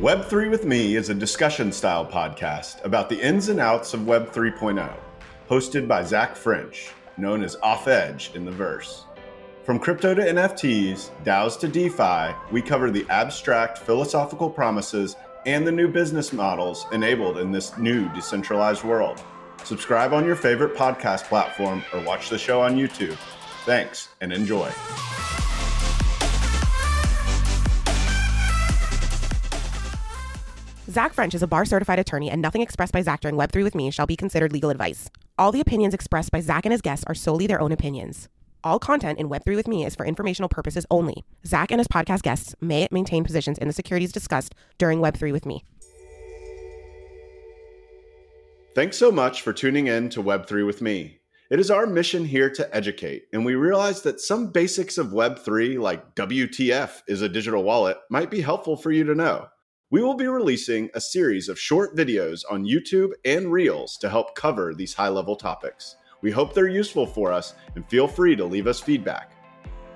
Web3 with Me is a discussion style podcast about the ins and outs of Web 3.0, hosted by Zach French, known as Off Edge in the verse. From crypto to NFTs, DAOs to DeFi, we cover the abstract philosophical promises and the new business models enabled in this new decentralized world. Subscribe on your favorite podcast platform or watch the show on YouTube. Thanks and enjoy. Zach French is a bar certified attorney, and nothing expressed by Zach during Web3 with me shall be considered legal advice. All the opinions expressed by Zach and his guests are solely their own opinions. All content in Web3 with me is for informational purposes only. Zach and his podcast guests may maintain positions in the securities discussed during Web3 with me. Thanks so much for tuning in to Web3 with me. It is our mission here to educate, and we realize that some basics of Web3, like WTF is a digital wallet, might be helpful for you to know. We will be releasing a series of short videos on YouTube and Reels to help cover these high level topics. We hope they're useful for us and feel free to leave us feedback.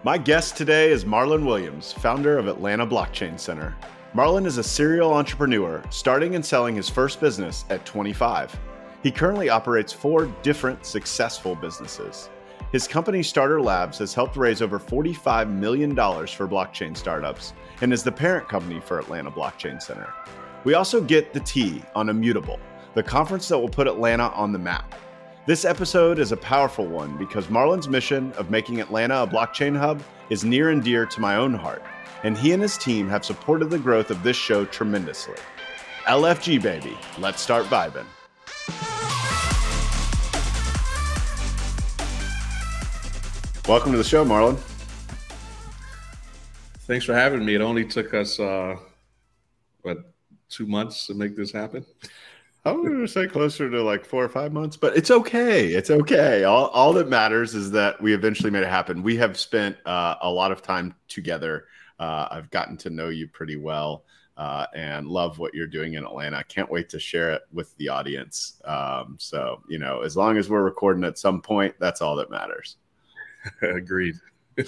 My guest today is Marlon Williams, founder of Atlanta Blockchain Center. Marlon is a serial entrepreneur, starting and selling his first business at 25. He currently operates four different successful businesses. His company Starter Labs has helped raise over $45 million for blockchain startups and is the parent company for Atlanta Blockchain Center. We also get the T on Immutable, the conference that will put Atlanta on the map. This episode is a powerful one because Marlon's mission of making Atlanta a blockchain hub is near and dear to my own heart, and he and his team have supported the growth of this show tremendously. LFG, baby, let's start vibing. Welcome to the show, Marlon. Thanks for having me. It only took us uh, what two months to make this happen. I was going to say closer to like four or five months, but it's okay. It's okay. All, all that matters is that we eventually made it happen. We have spent uh, a lot of time together. Uh, I've gotten to know you pretty well uh, and love what you're doing in Atlanta. I can't wait to share it with the audience. Um, so, you know, as long as we're recording at some point, that's all that matters. Agreed.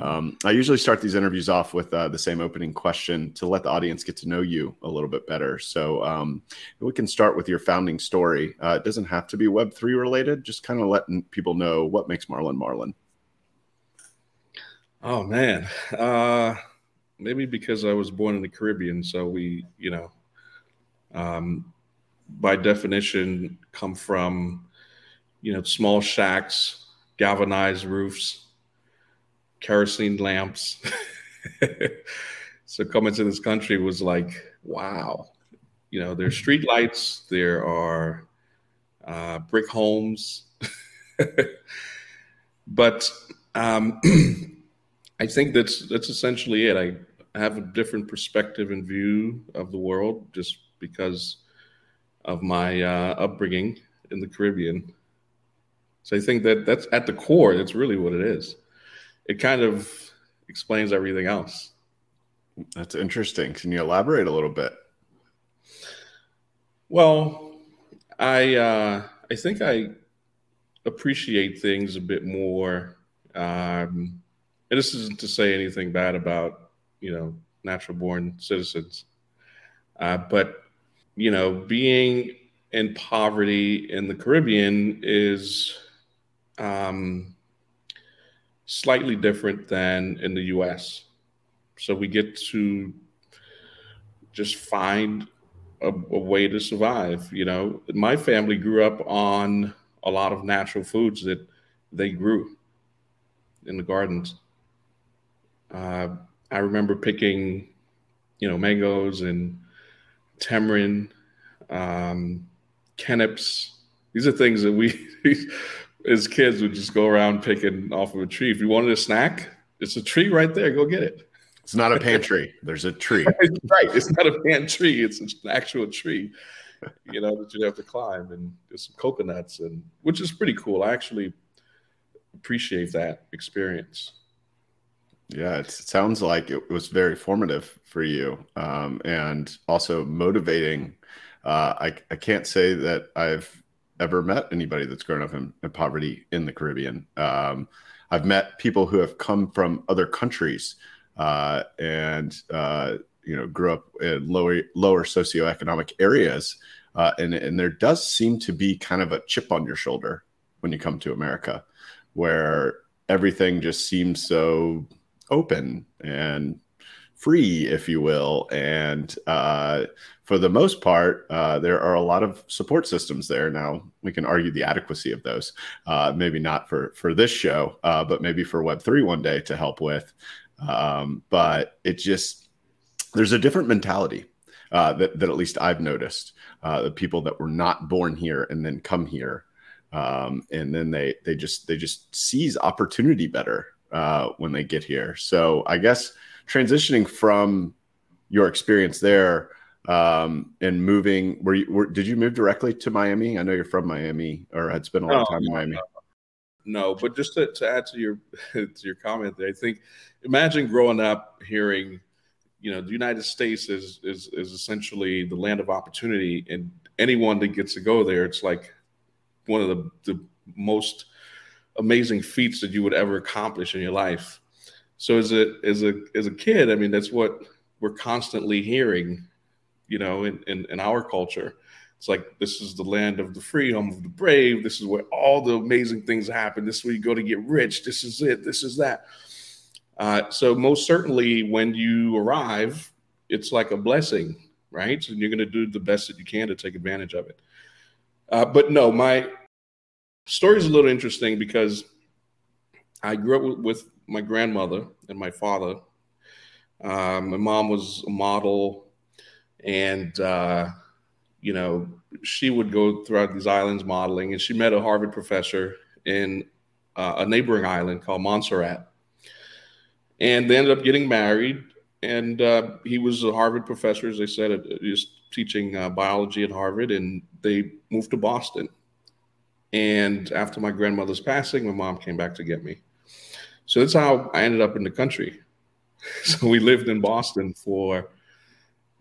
um, I usually start these interviews off with uh, the same opening question to let the audience get to know you a little bit better. So um, we can start with your founding story. Uh, it doesn't have to be Web3 related, just kind of letting people know what makes Marlon Marlon. Oh, man. Uh, maybe because I was born in the Caribbean. So we, you know, um, by definition, come from, you know, small shacks galvanized roofs, kerosene lamps. so coming to this country was like, wow. You know, there's street lights, there are uh, brick homes. but um, I think that's that's essentially it. I have a different perspective and view of the world just because of my uh, upbringing in the Caribbean. So I think that that's at the core, that's really what it is. It kind of explains everything else. That's interesting. Can you elaborate a little bit? Well, I uh, I think I appreciate things a bit more. Um, and this isn't to say anything bad about you know natural born citizens, uh, but you know being in poverty in the Caribbean is um, slightly different than in the US. So we get to just find a, a, way to survive. You know, my family grew up on a lot of natural foods that they grew in the gardens. Uh, I remember picking, you know, mangoes and tamarind, um, kennips. These are things that we as kids would just go around picking off of a tree. If you wanted a snack, it's a tree right there. Go get it. It's not a pantry. There's a tree. right. It's not a pantry. It's an actual tree, you know, that you have to climb and there's some coconuts and which is pretty cool. I actually appreciate that experience. Yeah, it sounds like it was very formative for you um, and also motivating. Uh, I, I can't say that I've ever met anybody that's grown up in, in poverty in the Caribbean. Um, I've met people who have come from other countries uh, and uh, you know grew up in lower lower socioeconomic areas, uh, and and there does seem to be kind of a chip on your shoulder when you come to America, where everything just seems so open and free, if you will. And uh, for the most part, uh, there are a lot of support systems there. Now we can argue the adequacy of those. Uh, maybe not for for this show, uh, but maybe for Web three one day to help with. Um, but it just there's a different mentality uh, that that at least I've noticed. Uh, the people that were not born here and then come here. Um, and then they they just they just seize opportunity better when they get here. So I guess transitioning from your experience there um, and moving, were you were, did you move directly to Miami? I know you're from Miami or had spent a lot of time in Miami. No, but just to, to add to your to your comment, there, I think imagine growing up hearing, you know, the United States is is is essentially the land of opportunity, and anyone that gets to go there, it's like one of the the most amazing feats that you would ever accomplish in your life. So as a as a as a kid, I mean, that's what we're constantly hearing, you know, in, in, in our culture. It's like this is the land of the free, home of the brave. This is where all the amazing things happen. This is where you go to get rich. This is it. This is that. Uh, so most certainly, when you arrive, it's like a blessing, right? And you're going to do the best that you can to take advantage of it. Uh, but no, my story is a little interesting because I grew up with, with my grandmother and my father. Uh, my mom was a model, and uh, you know she would go throughout these islands modeling, and she met a Harvard professor in uh, a neighboring island called Montserrat, and they ended up getting married. And uh, he was a Harvard professor, as I said, just teaching uh, biology at Harvard, and they moved to Boston. And after my grandmother's passing, my mom came back to get me. So that's how I ended up in the country. So we lived in Boston for,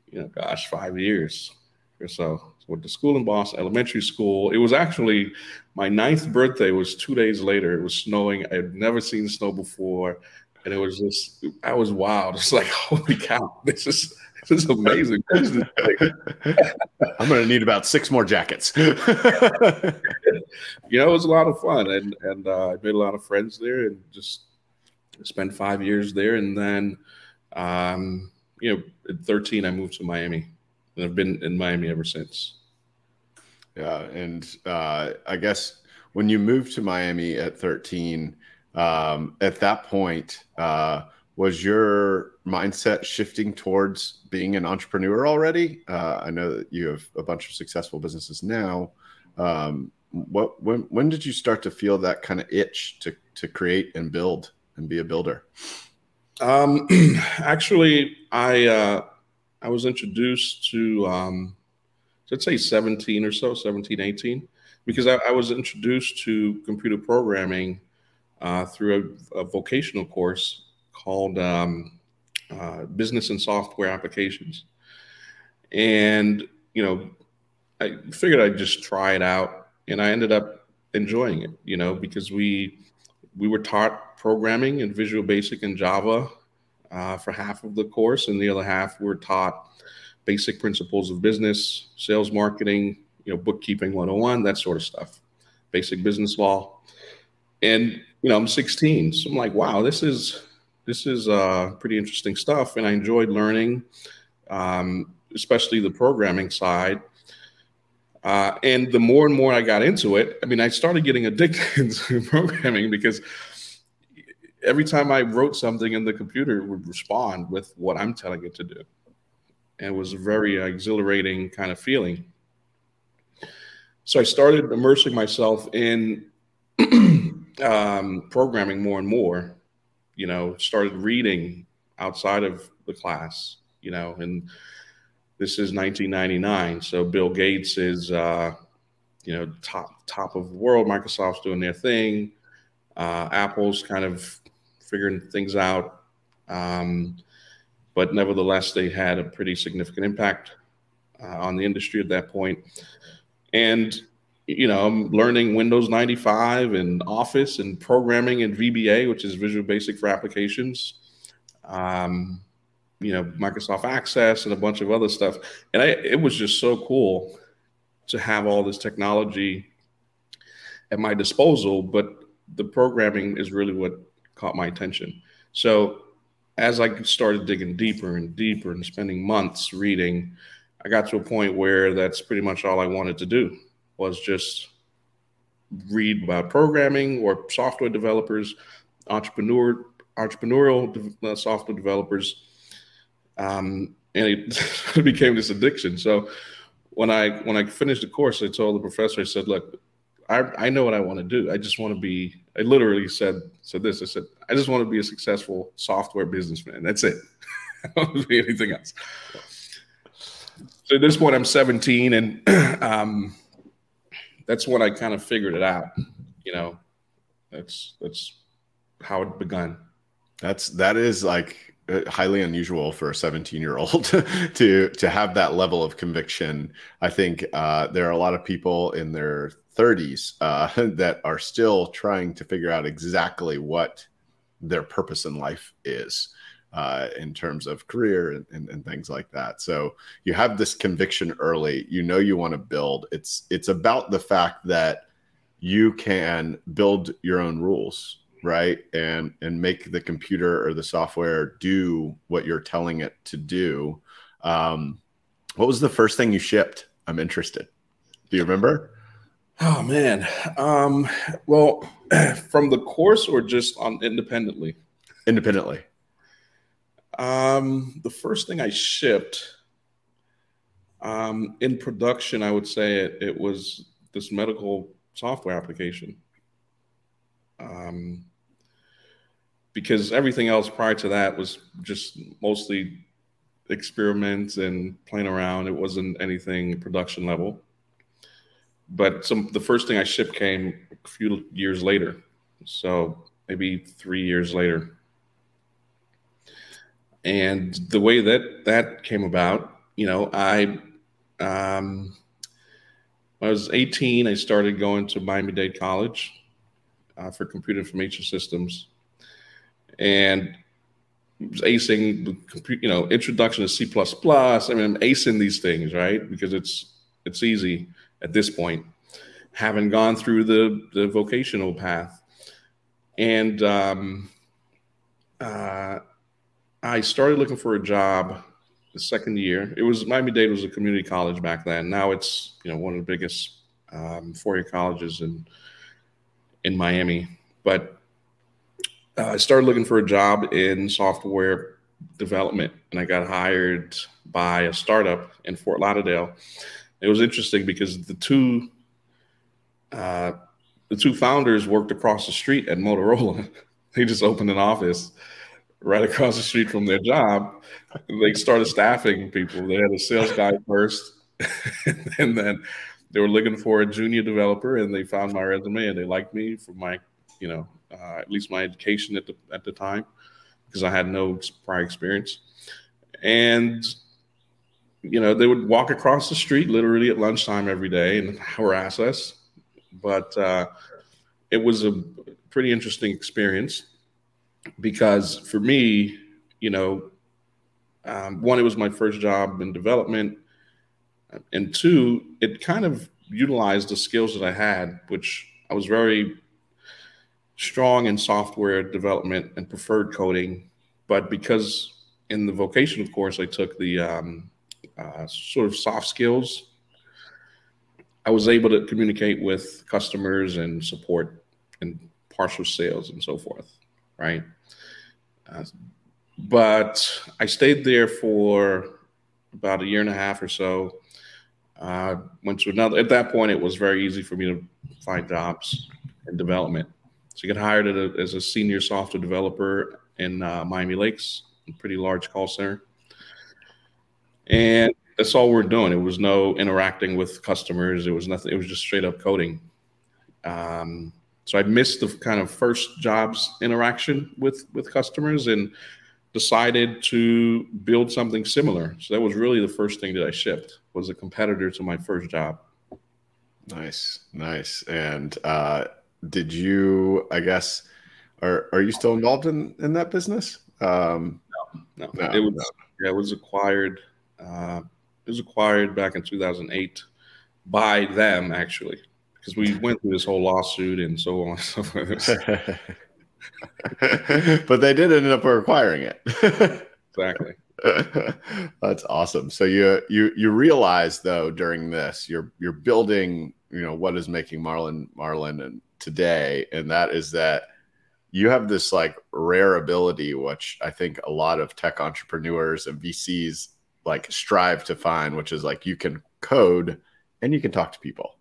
you know, gosh, five years or so. so went to school in Boston, elementary school. It was actually my ninth birthday was two days later. It was snowing. I had never seen snow before. And it was just, I was wild. It's like, holy cow, this is this is amazing. I'm going to need about six more jackets. you know, it was a lot of fun, and and uh, I made a lot of friends there, and just spent five years there, and then, um, you know, at 13, I moved to Miami, and I've been in Miami ever since. Yeah, and uh, I guess when you moved to Miami at 13, um, at that point, uh, was your mindset shifting towards being an entrepreneur already? Uh, I know that you have a bunch of successful businesses now. Um, what when when did you start to feel that kind of itch to to create and build and be a builder? Um, actually, I uh, I was introduced to um, let's say 17 or so, 17, 18, because I, I was introduced to computer programming uh, through a, a, vocational course called um, uh, Business and Software Applications, and you know, I figured I'd just try it out, and I ended up enjoying it. You know, because we we were taught programming in Visual Basic and Java uh, for half of the course, and the other half we're taught basic principles of business, sales marketing, you know, bookkeeping 101, that sort of stuff, basic business law. And you know, I'm 16, so I'm like, wow, this is this is uh, pretty interesting stuff, and I enjoyed learning, um, especially the programming side. Uh, and the more and more I got into it, I mean, I started getting addicted to programming because every time I wrote something in the computer, it would respond with what I'm telling it to do. And it was a very exhilarating kind of feeling. So I started immersing myself in um, programming more and more. You know, started reading outside of the class. You know, and this is 1999, so Bill Gates is, uh, you know, top top of the world. Microsoft's doing their thing. Uh, Apple's kind of figuring things out, um, but nevertheless, they had a pretty significant impact uh, on the industry at that point. And you know, I'm learning Windows 95 and Office and programming and VBA, which is Visual Basic for applications. Um, you know Microsoft Access and a bunch of other stuff, and I, it was just so cool to have all this technology at my disposal. But the programming is really what caught my attention. So as I started digging deeper and deeper and spending months reading, I got to a point where that's pretty much all I wanted to do was just read about programming or software developers, entrepreneur entrepreneurial uh, software developers, um, and it became this addiction. So when I when I finished the course, I told the professor, I said, "Look, I, I know what I want to do. I just want to be. I literally said said this. I said, I just want to be a successful software businessman. That's it. I don't want to be anything else." So at this point, I'm 17, and um, that's when I kind of figured it out. You know, that's that's how it begun. That's that is like uh, highly unusual for a 17 year old to to have that level of conviction. I think uh, there are a lot of people in their 30s uh, that are still trying to figure out exactly what their purpose in life is uh, in terms of career and, and, and, things like that. So you have this conviction early. You know you want to build. It's it's about the fact that you can build your own rules, right? And and make the computer or the software do what you're telling it to do. Um, what was the first thing you shipped? I'm interested. Do you remember? Oh man. Um, well, from the course or just on independently? Independently. Um, the first thing I shipped um, in production, I would say it, it was this medical software application. Um, because everything else prior to that was just mostly experiments and playing around. It wasn't anything production level. But some the first thing I shipped came a few years later, so maybe three years later. And the way that that came about, you know, I, um, I was 18. I started going to Miami Dade College uh, for computer information systems, and was acing you know introduction to C++. I mean, I'm acing these things right because it's it's easy at this point, having gone through the the vocational path, and um, uh, I started looking for a job the second year. It was Miami Dade was a community college back then. Now it's you know one of the biggest um, four-year colleges in in Miami. But uh, I started looking for a job in software development, and I got hired by a startup in Fort Lauderdale. It was interesting because the two uh, the two founders worked across the street at Motorola. they just opened an office right across the street from their job. They started staffing people. They had a sales guy first, and then they were looking for a junior developer, and they found my resume and they liked me for my, you know, uh, at least my education at the at the time, because I had no prior experience, and you know they would walk across the street literally at lunchtime every day and harass us, but uh, it was a pretty interesting experience because for me, you know, um, one, it was my first job in development, and two, it kind of utilized the skills that I had, which I was very strong in software development and preferred coding, but because in the vocational course I took the um, uh, sort of soft skills, I was able to communicate with customers and support and partial sales and so forth right? Uh, but I stayed there for about a year and a half or so. Uh, went to another. At that point, it was very easy for me to find jobs in development. So I got hired a, as a senior software developer in uh, Miami Lakes, a pretty large call center, and that's all we're doing. It was no interacting with customers. It was nothing. It was just straight up coding. Um, so I missed the kind of first jobs interaction with with customers and decided to build something similar. So that was really the first thing that I shipped was a competitor to my first job. Nice, nice. And uh, did you? I guess are are you still involved in in that business? Um, no, no, no, it was. Yeah, it was acquired. Uh, it was acquired back in 2008 by them, actually, because we went through this whole lawsuit and so on and so forth. but they did end up acquiring it. exactly. That's awesome. So you you you realize though during this you're you're building you know what is making Marlon Marlon and today, and that is that you have this like rare ability, which I think a lot of tech entrepreneurs and VCs like strive to find, which is like you can code and you can talk to people,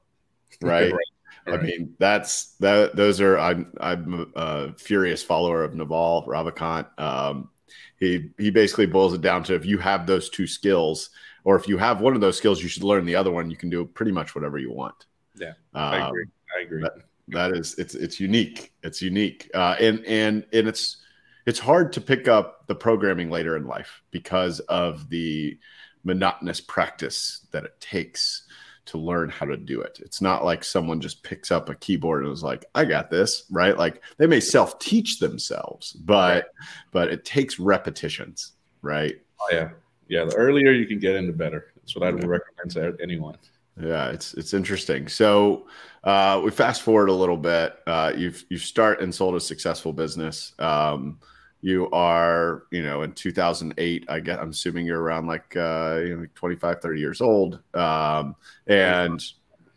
right? right. Right. I mean, that's that. Those are I'm I'm a furious follower of Naval Ravikant. Um, he he basically boils it down to if you have those two skills, or if you have one of those skills, you should learn the other one. You can do pretty much whatever you want. Yeah, I um, agree. I agree. That, that is it's it's unique. It's unique, uh, and and and it's it's hard to pick up the programming later in life because of the monotonous practice that it takes to learn how to do it. It's not like someone just picks up a keyboard and is like, "I got this," right? Like they may self-teach themselves, but right. but it takes repetitions, right? Oh yeah, yeah. The earlier you can get in, the better. That's what I would recommend to anyone. Yeah, it's it's interesting. So uh, we fast forward a little bit. Uh, you've you start and sold a successful business. Um, you are you know in 2008 i get i'm assuming you're around like uh you know 25 30 years old. Um and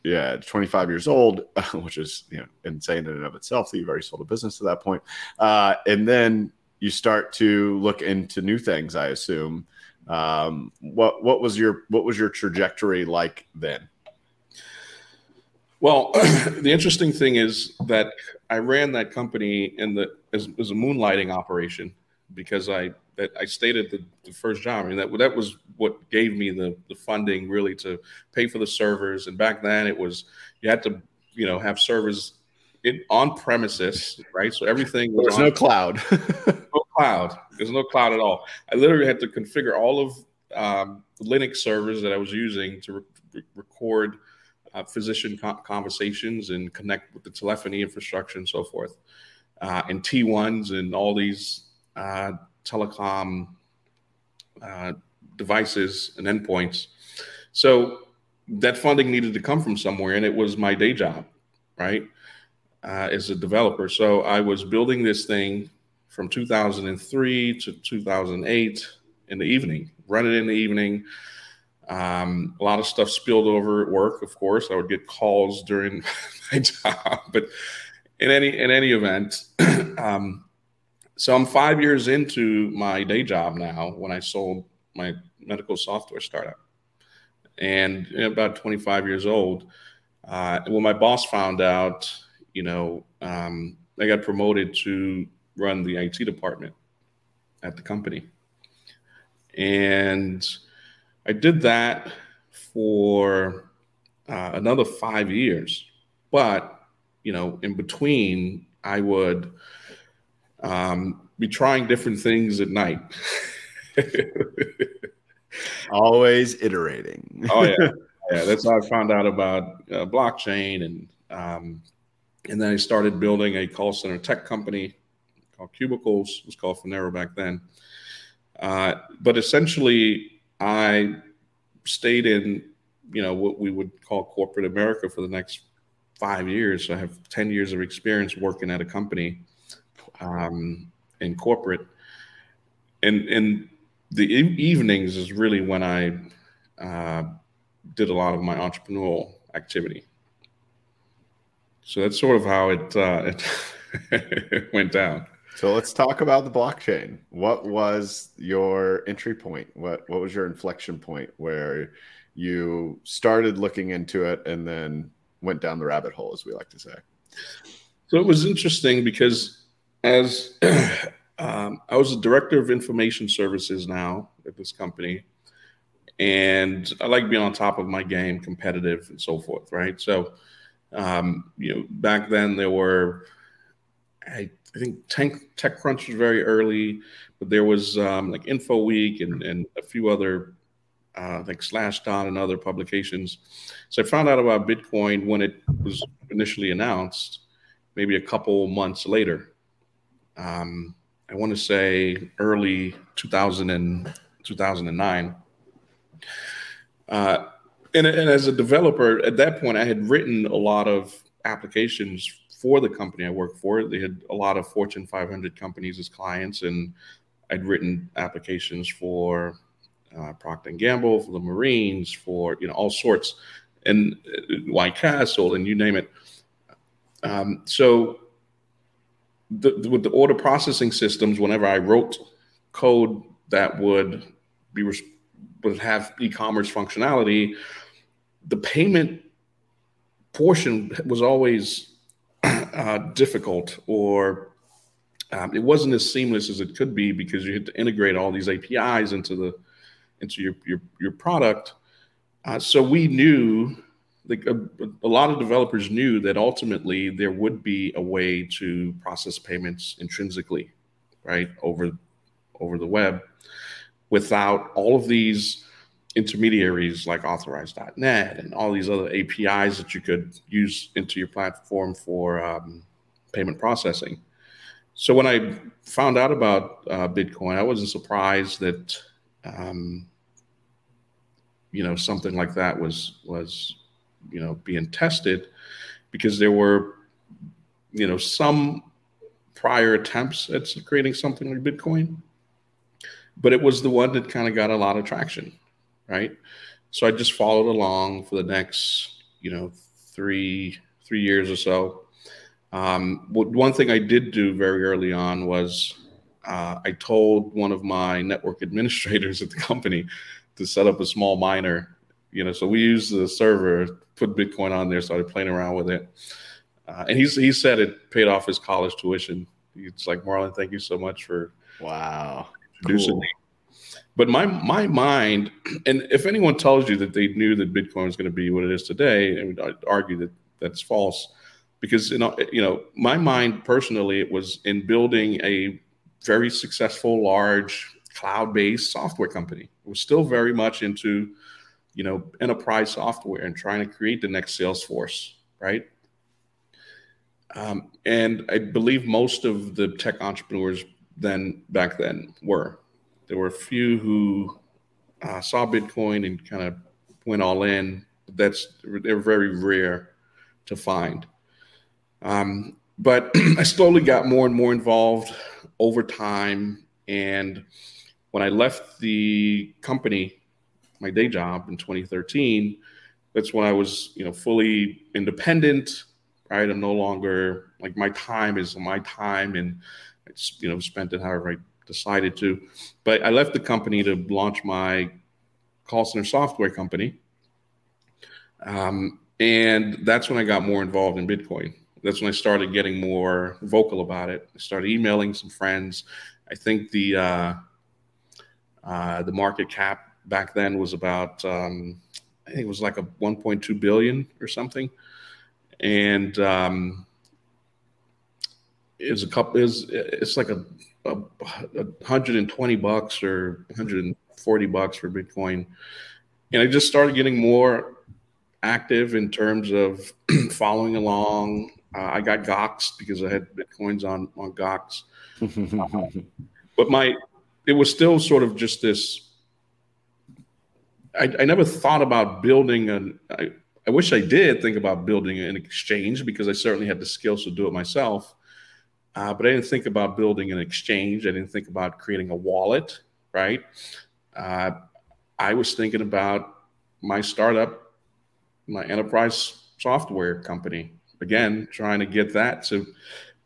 yeah 25 years old which is you know insane in and of itself that you've already sold a business to that point. Uh and then you start to look into new things i assume. Um what what was your what was your trajectory like then? Well, the interesting thing is that I ran that company in the as, as a moonlighting operation because I that I stayed at the, the first job. I mean that that was what gave me the the funding really to pay for the servers. And back then it was you had to you know have servers in, on premises, right? So everything was there's no cloud, no cloud. There's no cloud at all. I literally had to configure all of um, Linux servers that I was using to re- record uh, physician co- conversations and connect with the telephony infrastructure and so forth, uh, and T1s and all these uh, telecom uh, devices and endpoints. So that funding needed to come from somewhere, and it was my day job, right? Uh, as a developer. So I was building this thing from 2003 to 2008 in the evening, run it in the evening um, a lot of stuff spilled over at work. Of course, I would get calls during my job, but in any in any event, um, so I'm five years into my day job now when I sold my medical software startup, and you know, about 25 years old. Uh, when my boss found out, you know, um, I got promoted to run the IT department at the company, and I did that for uh, another five years. But, you know, in between, I would um, be trying different things at night. Always iterating. oh, yeah. Yeah, that's how I found out about uh, blockchain. And, um, and then I started building a call center tech company called Cubicles. It was called Finaro back then. Uh, but essentially, I stayed in, you know, what we would call corporate America for the next five years. So I have 10 years of experience working at a company um, in corporate. And, and the evenings is really when I uh, did a lot of my entrepreneurial activity. So that's sort of how it, uh, it went down. So let's talk about the blockchain. What was your entry point? What what was your inflection point where you started looking into it and then went down the rabbit hole, as we like to say? So it was interesting because as um, I was a director of information services now at this company, and I like being on top of my game, competitive, and so forth. Right. So, um, you know, back then there were I I think Tech, TechCrunch was very early, but there was um, like InfoWeek and, and a few other, uh, like Slashdot and other publications. So I found out about Bitcoin when it was initially announced, maybe a couple months later. Um, I want to say early 2000 and 2009. Uh, and, and as a developer at that point, I had written a lot of applications for the company I worked for. They had a lot of Fortune 500 companies as clients, and I'd written applications for uh, Procter and Gamble, for the Marines, for you know all sorts, and uh, White Castle, and you name it. Um, so, the, the, with the order processing systems, whenever I wrote code that would be would have e-commerce functionality, the payment portion was always uh, difficult or um, it wasn't as seamless as it could be because you had to integrate all these APIs into the into your your, your product. Uh, so we knew, like a, a, lot of developers knew that ultimately there would be a way to process payments intrinsically, right over over the web, without all of these intermediaries like authorize.net and all these other APIs that you could use into your platform for um, payment processing. So when I found out about uh, Bitcoin, I wasn't surprised that um, you know something like that was was you know being tested because there were you know some prior attempts at creating something like Bitcoin, but it was the one that kind of got a lot of traction right? So I just followed along for the next, you know, three three years or so. Um, one thing I did do very early on was uh, I told one of my network administrators at the company to set up a small miner. You know, so we used the server, put Bitcoin on there, started playing around with it, uh, and he's he said it paid off his college tuition. It's like Marlon, thank you so much for wow introducing cool. me but my my mind, and if anyone tells you that they knew that Bitcoin was going to be what it is today, I would argue that that's false, because you know, you know, my mind personally, it was in building a very successful, large cloud-based software company. It was still very much into, you know, enterprise software and trying to create the next Salesforce, right? Um, and I believe most of the tech entrepreneurs then back then were there were a few who uh, saw Bitcoin and kind of went all in. That's they're very rare to find. Um, but I slowly got more and more involved over time. And when I left the company, my day job in 2013, that's when I was, you know, fully independent. Right, I'm no longer like my time is my time, and it's you know spent it however I decided to. But I left the company to launch my call center software company. Um, and that's when I got more involved in Bitcoin. That's when I started getting more vocal about it. I started emailing some friends. I think the uh, uh, the market cap back then was about um, I think it was like a 1.2 billion or something, and um, it's a couple is it's like a a, 120 bucks or 140 bucks for Bitcoin. And I just started getting more active in terms of following along. Uh, I got Gox because I had Bitcoins on, on Gox. but my, it was still sort of just this. I, I never thought about building an, I, I wish I did think about building an exchange because I certainly had the skills to do it myself. Uh, but I didn't think about building an exchange. I didn't think about creating a wallet, right? Uh, I was thinking about my startup, my enterprise software company. Again, trying to get that to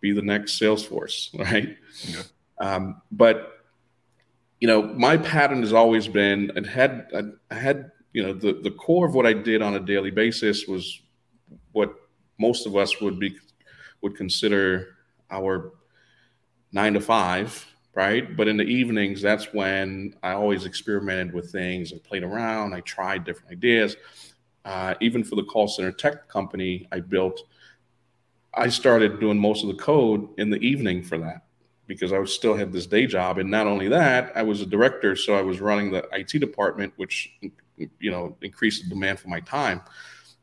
be the next Salesforce, right? Yeah. Um, but you know, my pattern has always been and had I had you know the the core of what I did on a daily basis was what most of us would be would consider our nine to five, right? But in the evenings, that's when I always experimented with things. I played around, I tried different ideas. Uh, even for the call center tech company I built, I started doing most of the code in the evening for that because I still had this day job. And not only that, I was a director, so I was running the IT department, which you know increased the demand for my time.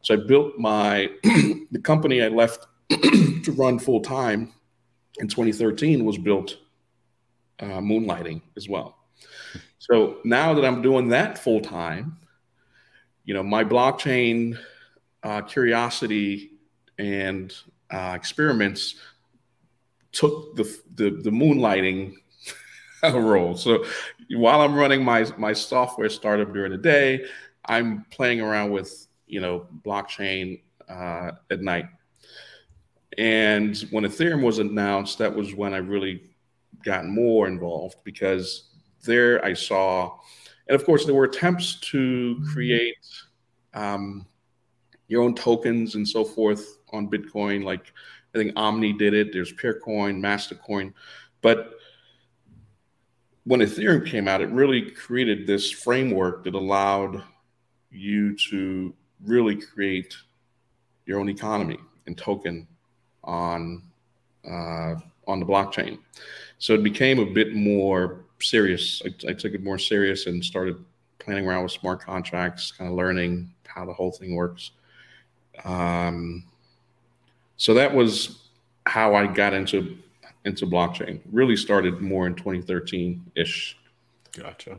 So I built my the company I left to run full time in 2013 was built uh, moonlighting as well. So now that I'm doing that full time, you know, my blockchain uh, curiosity and uh, experiments took the the, the moonlighting role. So while I'm running my my software startup during the day, I'm playing around with you know blockchain uh, at night. And when Ethereum was announced, that was when I really got more involved because there I saw, and of course there were attempts to create um, your own tokens and so forth on Bitcoin. Like I think Omni did it. There's Peercoin, Mastercoin, but when Ethereum came out, it really created this framework that allowed you to really create your own economy and token on uh, on the blockchain. So it became a bit more serious. I, I, took it more serious and started playing around with smart contracts, kind of learning how the whole thing works. Um, so that was how I got into into blockchain. Really started more in 2013 ish. Gotcha.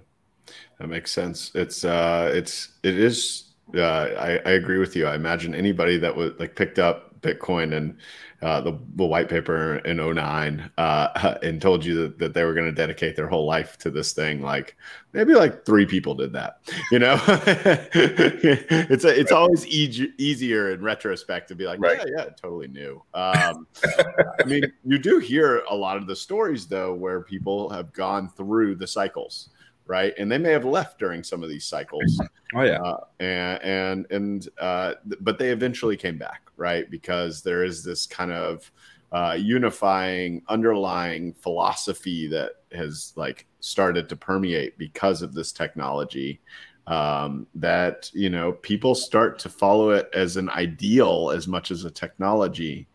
That makes sense. It's uh, it's it is. Uh, I, I agree with you. I imagine anybody that would like picked up Bitcoin and uh, the, the white paper in 09 uh, and told you that, that they were going to dedicate their whole life to this thing like maybe like three people did that you know? It's a, it's always e- easier in retrospect to be like right. yeah yeah totally new. Um, i mean you do hear a lot of the stories though where people have gone through the cycles right? And they may have left during some of these cycles. Oh yeah, uh, and and and uh, but they eventually came back, right? Because there is this kind of uh, unifying underlying philosophy that has like started to permeate because of this technology. Um, that you know people start to follow it as an ideal as much as a technology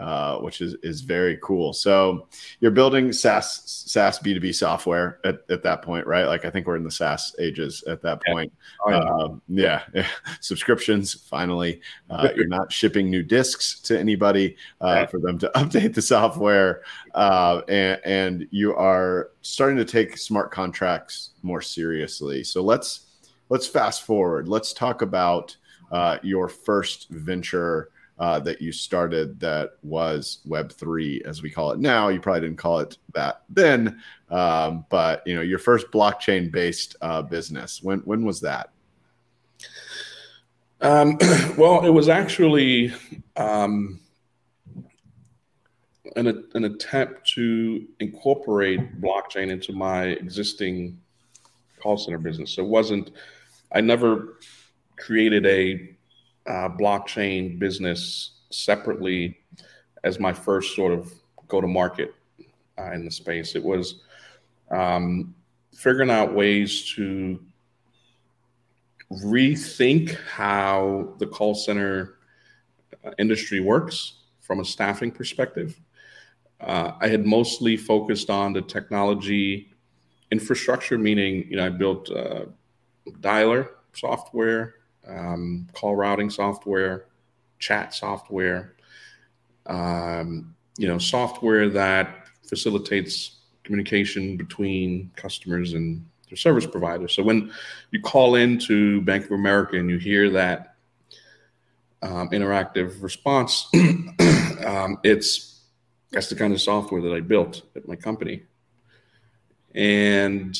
uh, which is is very cool. So you're building SaaS SaaS B2B software at, at that point, right? Like I think we're in the SaaS ages at that point. Oh, yeah. Um, yeah. subscriptions. Finally, uh, you're not shipping new discs to anybody uh, for them to update the software, uh, and, and you are starting to take smart contracts more seriously. So let's let's fast forward. Let's talk about uh, your first venture uh, that you started that was Web3, as we call it now. You probably didn't call it that then, um, but you know your first blockchain based uh, business. When when was that? Um, well, it was actually um, an, an attempt to incorporate blockchain into my existing call center business. So it wasn't. I never created a uh, blockchain business separately as my first sort of go to market uh, in the space. It was um, figuring out ways to rethink how the call center uh, industry works from a staffing perspective. Uh, I had mostly focused on the technology infrastructure, meaning you know I built uh, dialer software, um, call routing software, chat software, um, you know, software that facilitates communication between customers and their service providers. So when you call into Bank of America and you hear that um, interactive response, um, it's that's the kind of software that I built at my company. And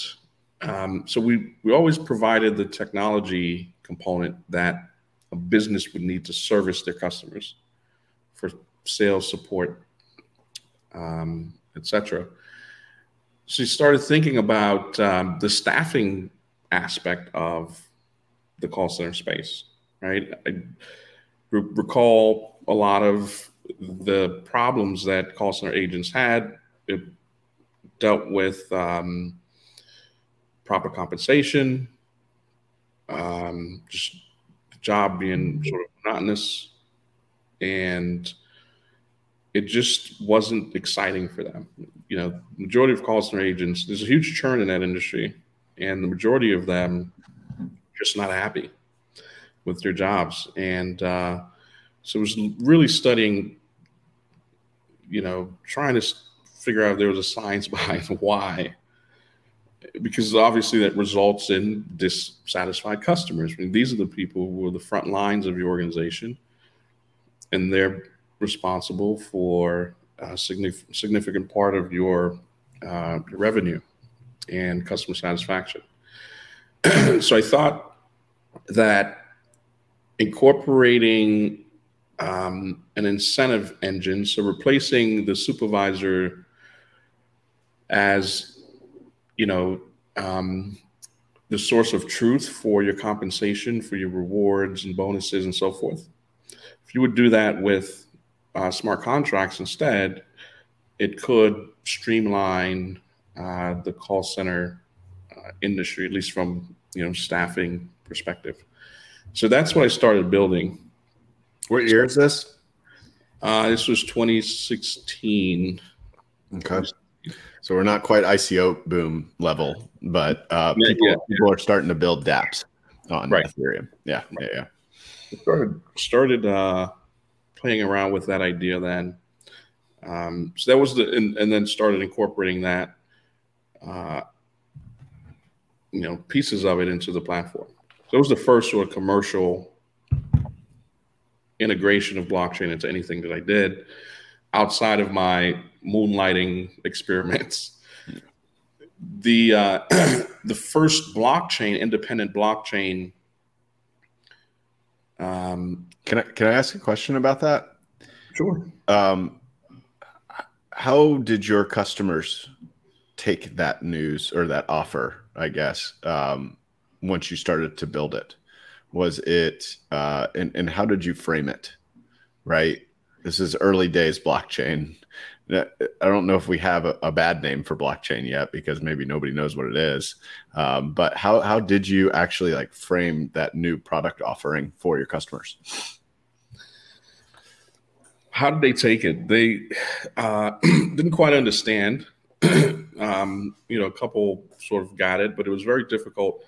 um, so we we always provided the technology component that a business would need to service their customers for sales support, um, etc. You started thinking about um, the staffing aspect of the call center space, right? I re- recall a lot of the problems that call center agents had. It dealt with um, proper compensation, um, just the job being sort of monotonous, and it just wasn't exciting for them. You know, majority of call center agents, there's a huge churn in that industry, and the majority of them just not happy with their jobs. And uh, so it was really studying, you know, trying to figure out if there was a science behind why because obviously that results in dissatisfied customers. I mean, these are the people who are the front lines of your organization, and they're responsible for a significant part of your uh, revenue and customer satisfaction. so I thought that incorporating um, an incentive engine, so replacing the supervisor as you know um, the source of truth for your compensation, for your rewards and bonuses and so forth. If you would do that with uh, smart contracts instead, it could streamline uh, the call center uh, industry, at least from you know staffing perspective. So that's what I started building. What year is this? Uh, this was 2016. Okay. So we're not quite ICO boom level, but uh, yeah, people, yeah, people are starting to build DApps on right. Ethereum. Yeah, right. yeah, yeah. Started started uh, playing around with that idea then. Um, so that was the and, and, then started incorporating that, uh, you know, pieces of it into the platform. So it was the first sort of commercial integration of blockchain into anything that I did outside of my moonlighting experiments. The uh, the first blockchain, independent blockchain. Um, can I can I ask a question about that? Sure. Um, how did your customers take that news or that offer? I guess um, once you started to build it, was it uh, and and how did you frame it? Right. This is early days blockchain. I don't know if we have a, a, bad name for blockchain yet because maybe nobody knows what it is. Um, but how how did you actually like frame that new product offering for your customers? How did they take it? They uh, didn't quite understand. um, you know, a couple sort of got it, but it was very difficult.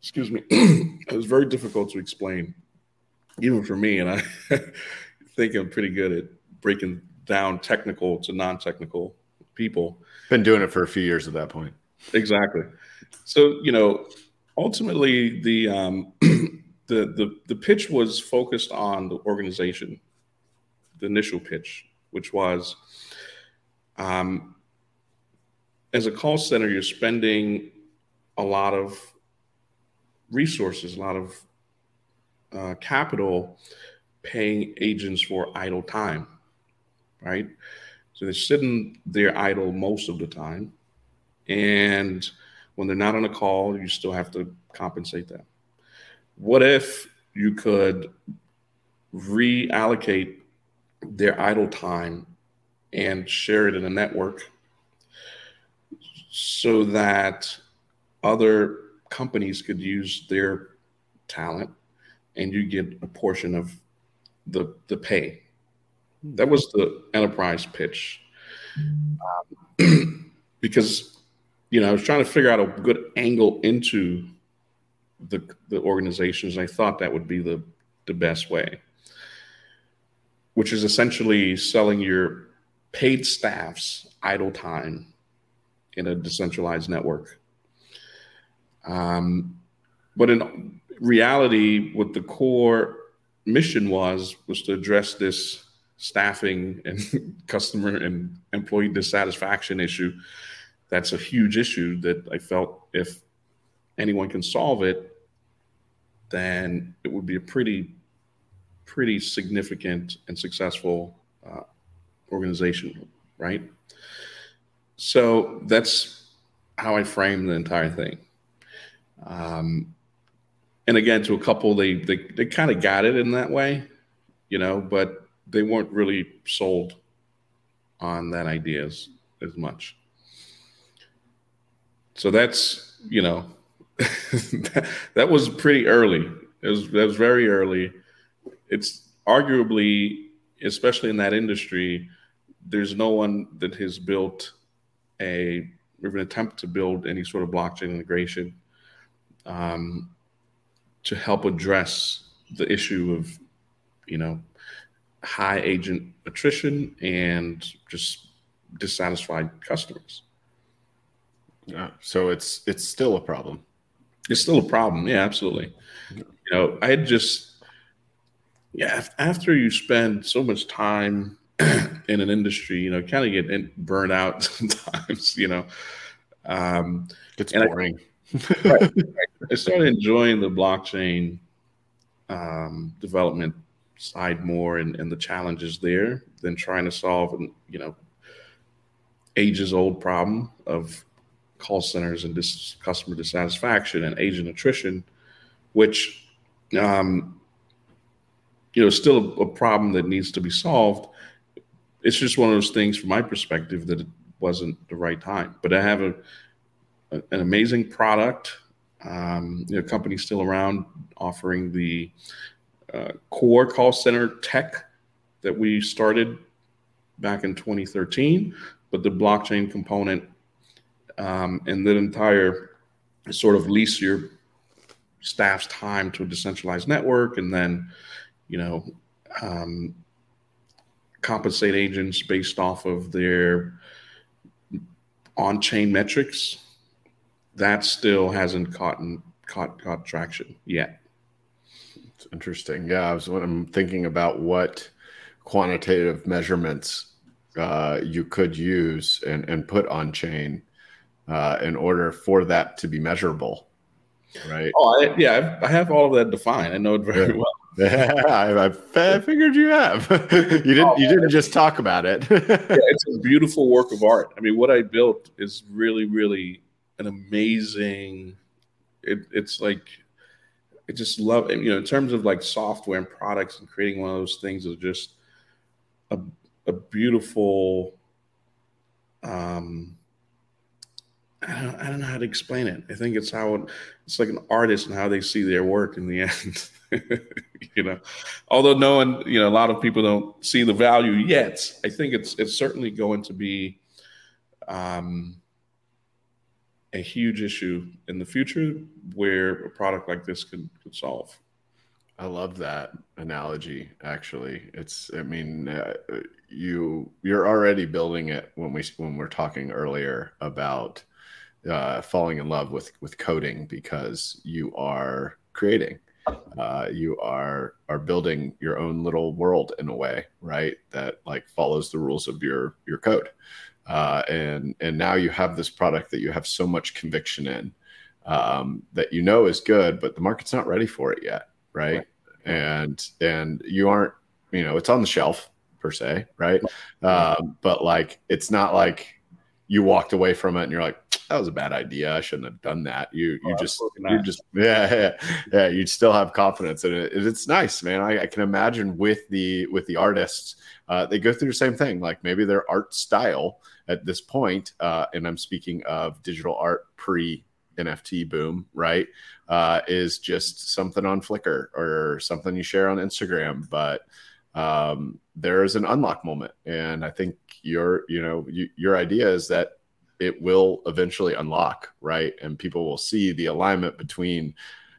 Excuse me, it was very difficult to explain, even for me. And I think I'm pretty good at breaking down technical to non-technical people. Been doing it for a few years at that point. Exactly. So you know, ultimately the um, the the the pitch was focused on the organization. The initial pitch, which was, um, as a call center, you're spending a lot of resources, a lot of uh, capital, paying agents for idle time right? So they're sitting there idle most of the time. And when they're not on a call, you still have to compensate them. What if you could reallocate their idle time and share it in a network so that other companies could use their talent and you get a portion of the the pay that was the enterprise pitch. Um, because, you know, I was trying to figure out a good angle into the, the organizations. I thought that would be the, the best way, which is essentially selling your paid staff's idle time in a decentralized network. Um, but in reality, what the core mission was was to address this staffing and customer and employee dissatisfaction issue. That's a huge issue that I felt if anyone can solve it, then it would be a pretty, pretty significant and successful uh, organization, right? So that's how I frame the entire thing. Um, and again, to a couple, they they, they kind of got it in that way, you know, but they weren't really sold on that idea as, much. So that's, you know, that, that was pretty early. It was, that was very early. It's arguably, especially in that industry, there's no one that has built a, or an attempt to build any sort of blockchain integration um, to help address the issue of, you know, high agent attrition and just dissatisfied customers. Yeah, so it's it's still a problem. It's still a problem. Yeah, absolutely. You know, I just yeah after you spend so much time in an industry, you know, kind of get burned out sometimes. You know, um, it's boring. I, right, I started enjoying the blockchain um, development side more and, and the challenges there than trying to solve, you know, ages old problem of call centers and dis- customer dissatisfaction and agent attrition, which, um, you know, is still a, a problem that needs to be solved. It's just one of those things from my perspective that it wasn't the right time. But I have a an amazing product. Um, you know, still around offering the uh, core call center tech that we started back in 2013, but the blockchain component um, and that entire sort of lease your staff's time to a decentralized network and then, you know, um, compensate agents based off of their on-chain metrics. That still hasn't caught caught caught traction yet. It's interesting. Yeah, I was when I'm thinking about what quantitative measurements uh, you could use and, and put on chain uh, in order for that to be measurable, right? Oh, I, yeah, I have all of that defined. I know it very well. I, I, figured you have. you didn't. Oh, you didn't just talk about it. yeah, it's a beautiful work of art. I mean, what I built is really, really an amazing. It, it's like, I just love. You know, in terms of like software and products and creating one of those things is just a a beautiful. Um, I don't, I don't know how to explain it. I think it's how it, it's like an artist and how they see their work in the end. you know, although no one, you know, a lot of people don't see the value yet. I think it's it's certainly going to be um, a huge issue in the future where a product like this could could solve. I love that analogy. Actually, it's. I mean, uh, you you're already building it when we when we're talking earlier about uh, falling in love with with coding because you are creating uh, you are are building your own little world in a way right that like follows the rules of your your code uh, and and now you have this product that you have so much conviction in um, that you know is good but the market's not ready for it yet right? right. and and you aren't you know it's on the shelf per se right um, but like it's not like you walked away from it and you're like that was a bad idea. I shouldn't have done that. You you oh, just you just yeah, yeah yeah you still have confidence in it. It's nice, man. I, I can imagine with the with the artists, uh, they go through the same thing. Like maybe their art style at this point, uh, and I'm speaking of digital art pre NFT boom, right? Uh, is just something on Flickr or something you share on Instagram, but um, there is an unlock moment, and I think your you know you, your idea is that it will eventually unlock, right? And people will see the alignment between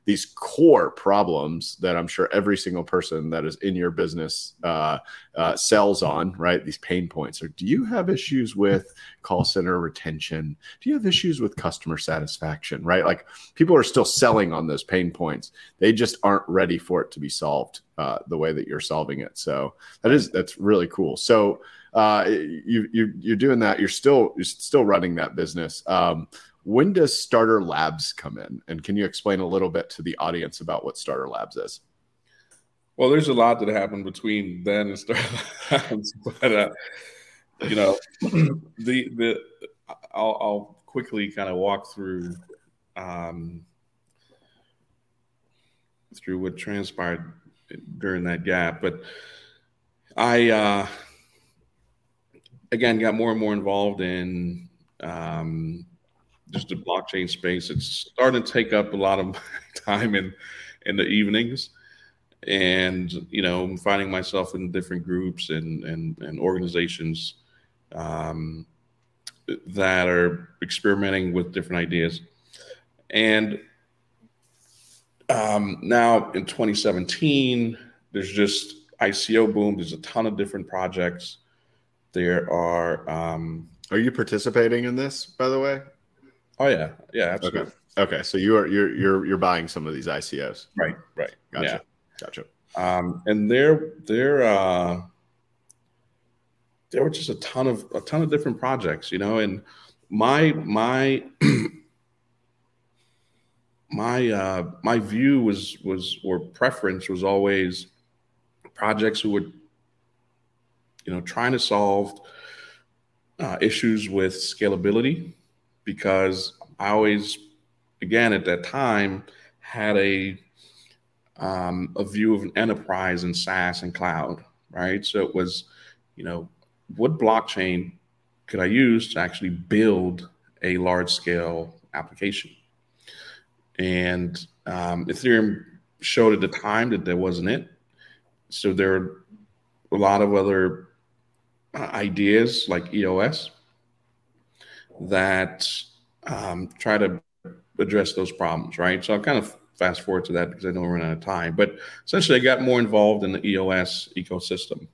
these core problems that I'm sure every single person that is in your business uh, uh, sells on, right? These pain points. Or do you have issues with call center retention? Do you have issues with customer satisfaction, right? Like people are still selling on those pain points. They just aren't ready for it to be solved uh, the way that you're solving it. So that is that's really cool. So uh, you, you you're doing that. You're still you're still running that business. Um, when does Starter Labs come in? And can you explain a little bit to the audience about what Starter Labs is? Well, there's a lot that happened between then and Starter Labs, but uh, you know, the the I'll, I'll quickly kind of walk through um, through what transpired during that gap, but I uh, again got more and more involved in um, just the blockchain space. It's starting to take up a lot of time in in the evenings, and you know, I'm finding myself in different groups and and, and organizations um, that are experimenting with different ideas, and um, now in 2017, there's just ICO boom. There's a ton of different projects there are. Um, are you participating in this, by the way? Oh yeah, yeah, absolutely. Okay. Okay, so you're you're you're you're buying some of these ICOs. Right, right. Gotcha. Yeah. Gotcha. Um, and there, there, uh, there were just a ton of a ton of different projects, you know. And my my my uh, my view was was or preference was always projects who would, you know, trying to solve uh, issues with scalability, because I always, again, at that time, had a um, a view of an enterprise and SaaS and cloud, right? So it was, you know, what blockchain could I use to actually build a large scale application? And um, Ethereum showed at the time that there wasn't it. So there are a lot of other uh, ideas like EOS that um, try to address those problems, right? So I'll kind of fast forward to that because I know we're running out of time. But essentially, I got more involved in the EOS ecosystem.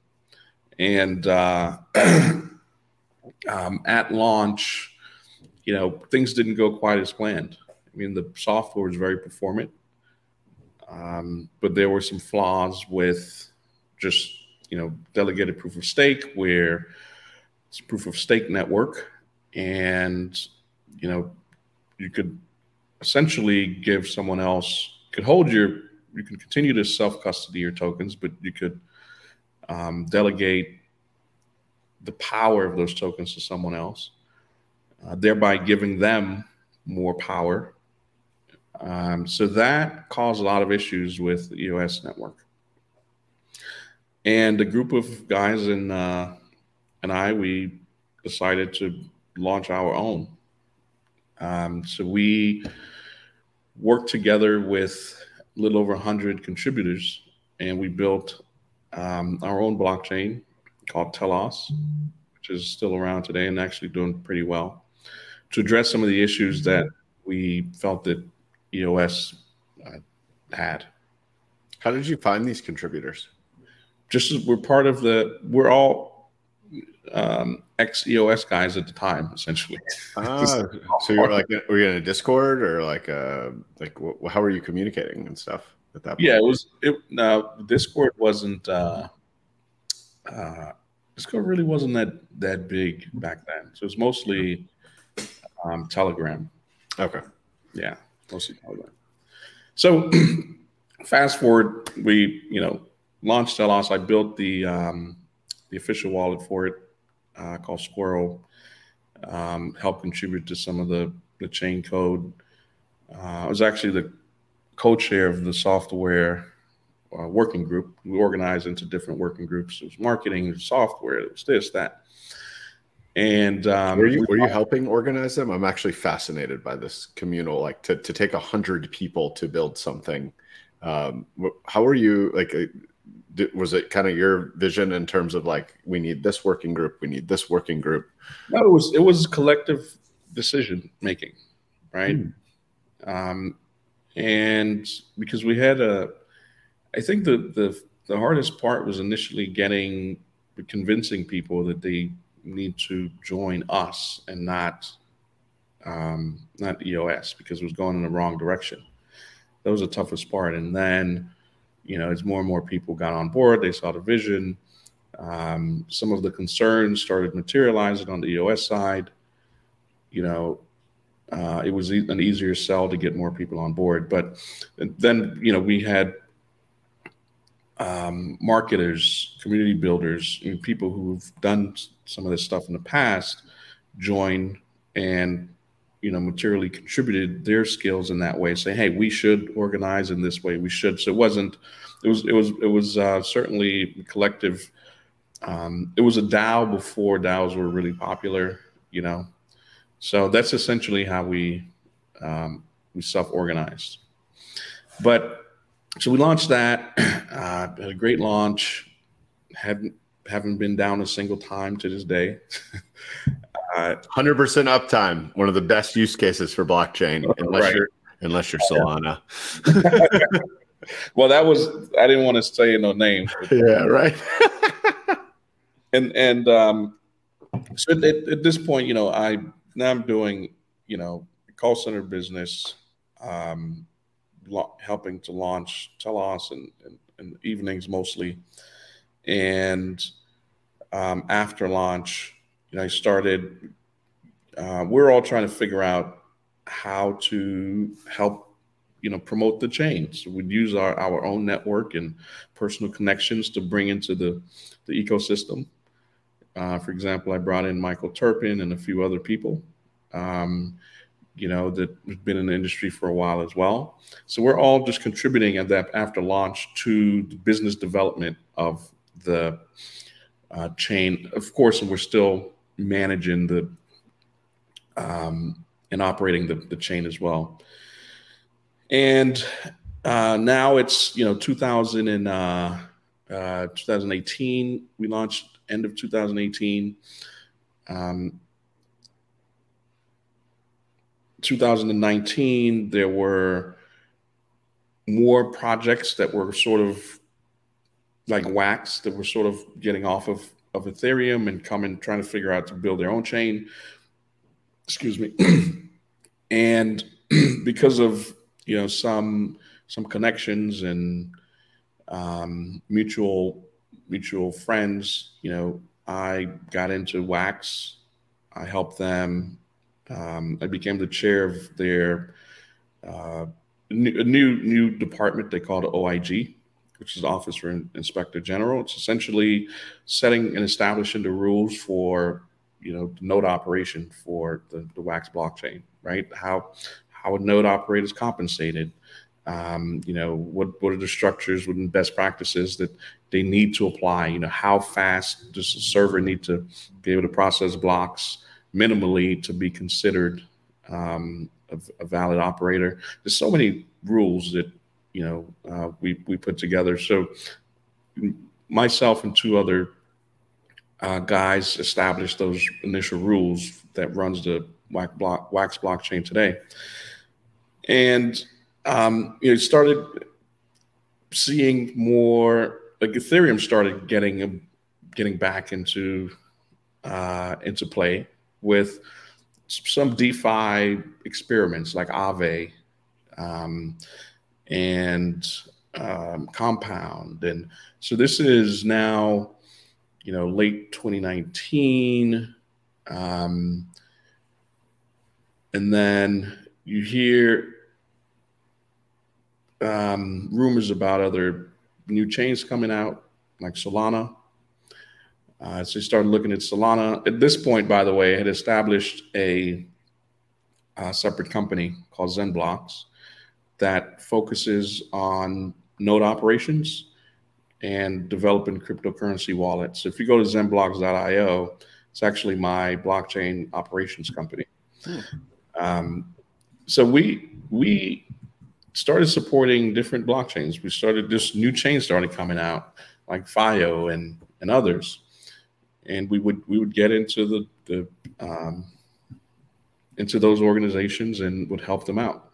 And uh, um, at launch, you know, things didn't go quite as planned. I mean, the software was very performant, um, but there were some flaws with just, you know, delegated proof of stake, where it's proof of stake network. And, you know, you could essentially give someone else could hold your you can continue to self custody your tokens, but you could um, delegate the power of those tokens to someone else, uh, thereby giving them more power. Um, so that caused a lot of issues with the EOS network. And a group of guys and uh, and I, we decided to launch our own. Um, so we worked together with a little over 100 contributors, and we built um, our own blockchain called Telos, which is still around today and actually doing pretty well, to address some of the issues that we felt that EOS uh, had. How did you find these contributors? Just as we're part of the, we're all um, ex EOS guys at the time, essentially. Ah, so you're like, were you in a Discord or like, uh, like wh- how were you communicating and stuff at that? Point? Yeah, it was. It now Discord wasn't. Uh, uh, Discord really wasn't that that big back then. So it was mostly um, Telegram. Okay. Yeah, mostly Telegram. So fast forward, we you know launched Telos. I built the um, the official wallet for it uh, called Sqrl. Um, helped contribute to some of the the chain code. Uh, I was actually the co-chair of the software uh, working group. We organized into different working groups. It was marketing, it was software, it was this, that. And um, were you were you helping organize them? I'm actually fascinated by this communal, like to to take a hundred people to build something. Um, how are you like? Was it kind of your vision in terms of like we need this working group, we need this working group? No, it was it was collective decision making, right? Hmm. Um, and because we had a, I think the the the hardest part was initially getting convincing people that they need to join us and not um, not EOS because it was going in the wrong direction. That was the toughest part, and then you know, as more and more people got on board, they saw the vision. Um, some of the concerns started materializing on the EOS side. You know, uh, it was an easier sell to get more people on board. But then, you know, we had um, marketers, community builders, people who've done some of this stuff in the past join and you know materially contributed their skills in that way say hey we should organize in this way we should. So it wasn't it was it was it was uh, certainly collective um, it was a dao before daos were really popular you know? So that's essentially how we um, we self-organized. But so we launched that uh, had a great launch haven't haven't been down a single time to this day Hundred percent uptime, one of the best use cases for blockchain, unless right. you're unless you're Solana. well, that was I didn't want to say no names. Yeah, right. and and um, so at, at, this point, you know, I now I'm doing you know call center business, um, lo- helping to launch Telos and, and, and, evenings mostly. And um, after launch, you know, I started. Uh, we're all trying to figure out how to help, you know, promote the chain. So we'd use our, our own network and personal connections to bring into the the ecosystem. Uh, for example, I brought in Michael Terpin and a few other people, um, you know, that have been in the industry for a while as well. So we're all just contributing at that after launch to the business development of the uh, chain. Of course, we're still managing the um, and operating the, the chain as well. And uh, now it's you know 2000 and uh, uh, 2018 we launched end of 2018. Um, 2019, there were more projects that were sort of like wax that were sort of getting off of, of Ethereum and coming, trying to figure out to build their own chain. Excuse me. and because of, you know, some, some connections and um, mutual mutual friends, you know, I got into Wax. I helped them. Um, I became the chair of their uh, new, new, new department they called OIG, which is Office for Inspector General. It's essentially setting and establishing the rules for you know the node operation for the, the Wax blockchain, right? How how a node operator is compensated, um, you know what what are the structures and best practices that they need to apply you know how fast does the server need to be able to process blocks minimally to be considered um, a, a, valid operator there's so many rules that you know uh, we we put together. So myself and two other uh, guys established those initial rules that runs the wax, block, wax blockchain today. And um, you know, started seeing more like Ethereum started getting getting back into uh, into play with some DeFi experiments like Aave um, and um, Compound, and so this is now you know late 2019, um, and then you hear um, rumors about other new chains coming out, like Solana. Uh, so he started looking at Solana. At this point, by the way, had established a, a separate company called ZenBlocks that focuses on node operations and developing cryptocurrency wallets. If you go to zenblocks.io, it's actually my blockchain operations company. Hmm. Um, so we we started supporting different blockchains. We started this new chain started coming out, like FIO and and others, and we would we would get into the the um, into those organizations and would help them out.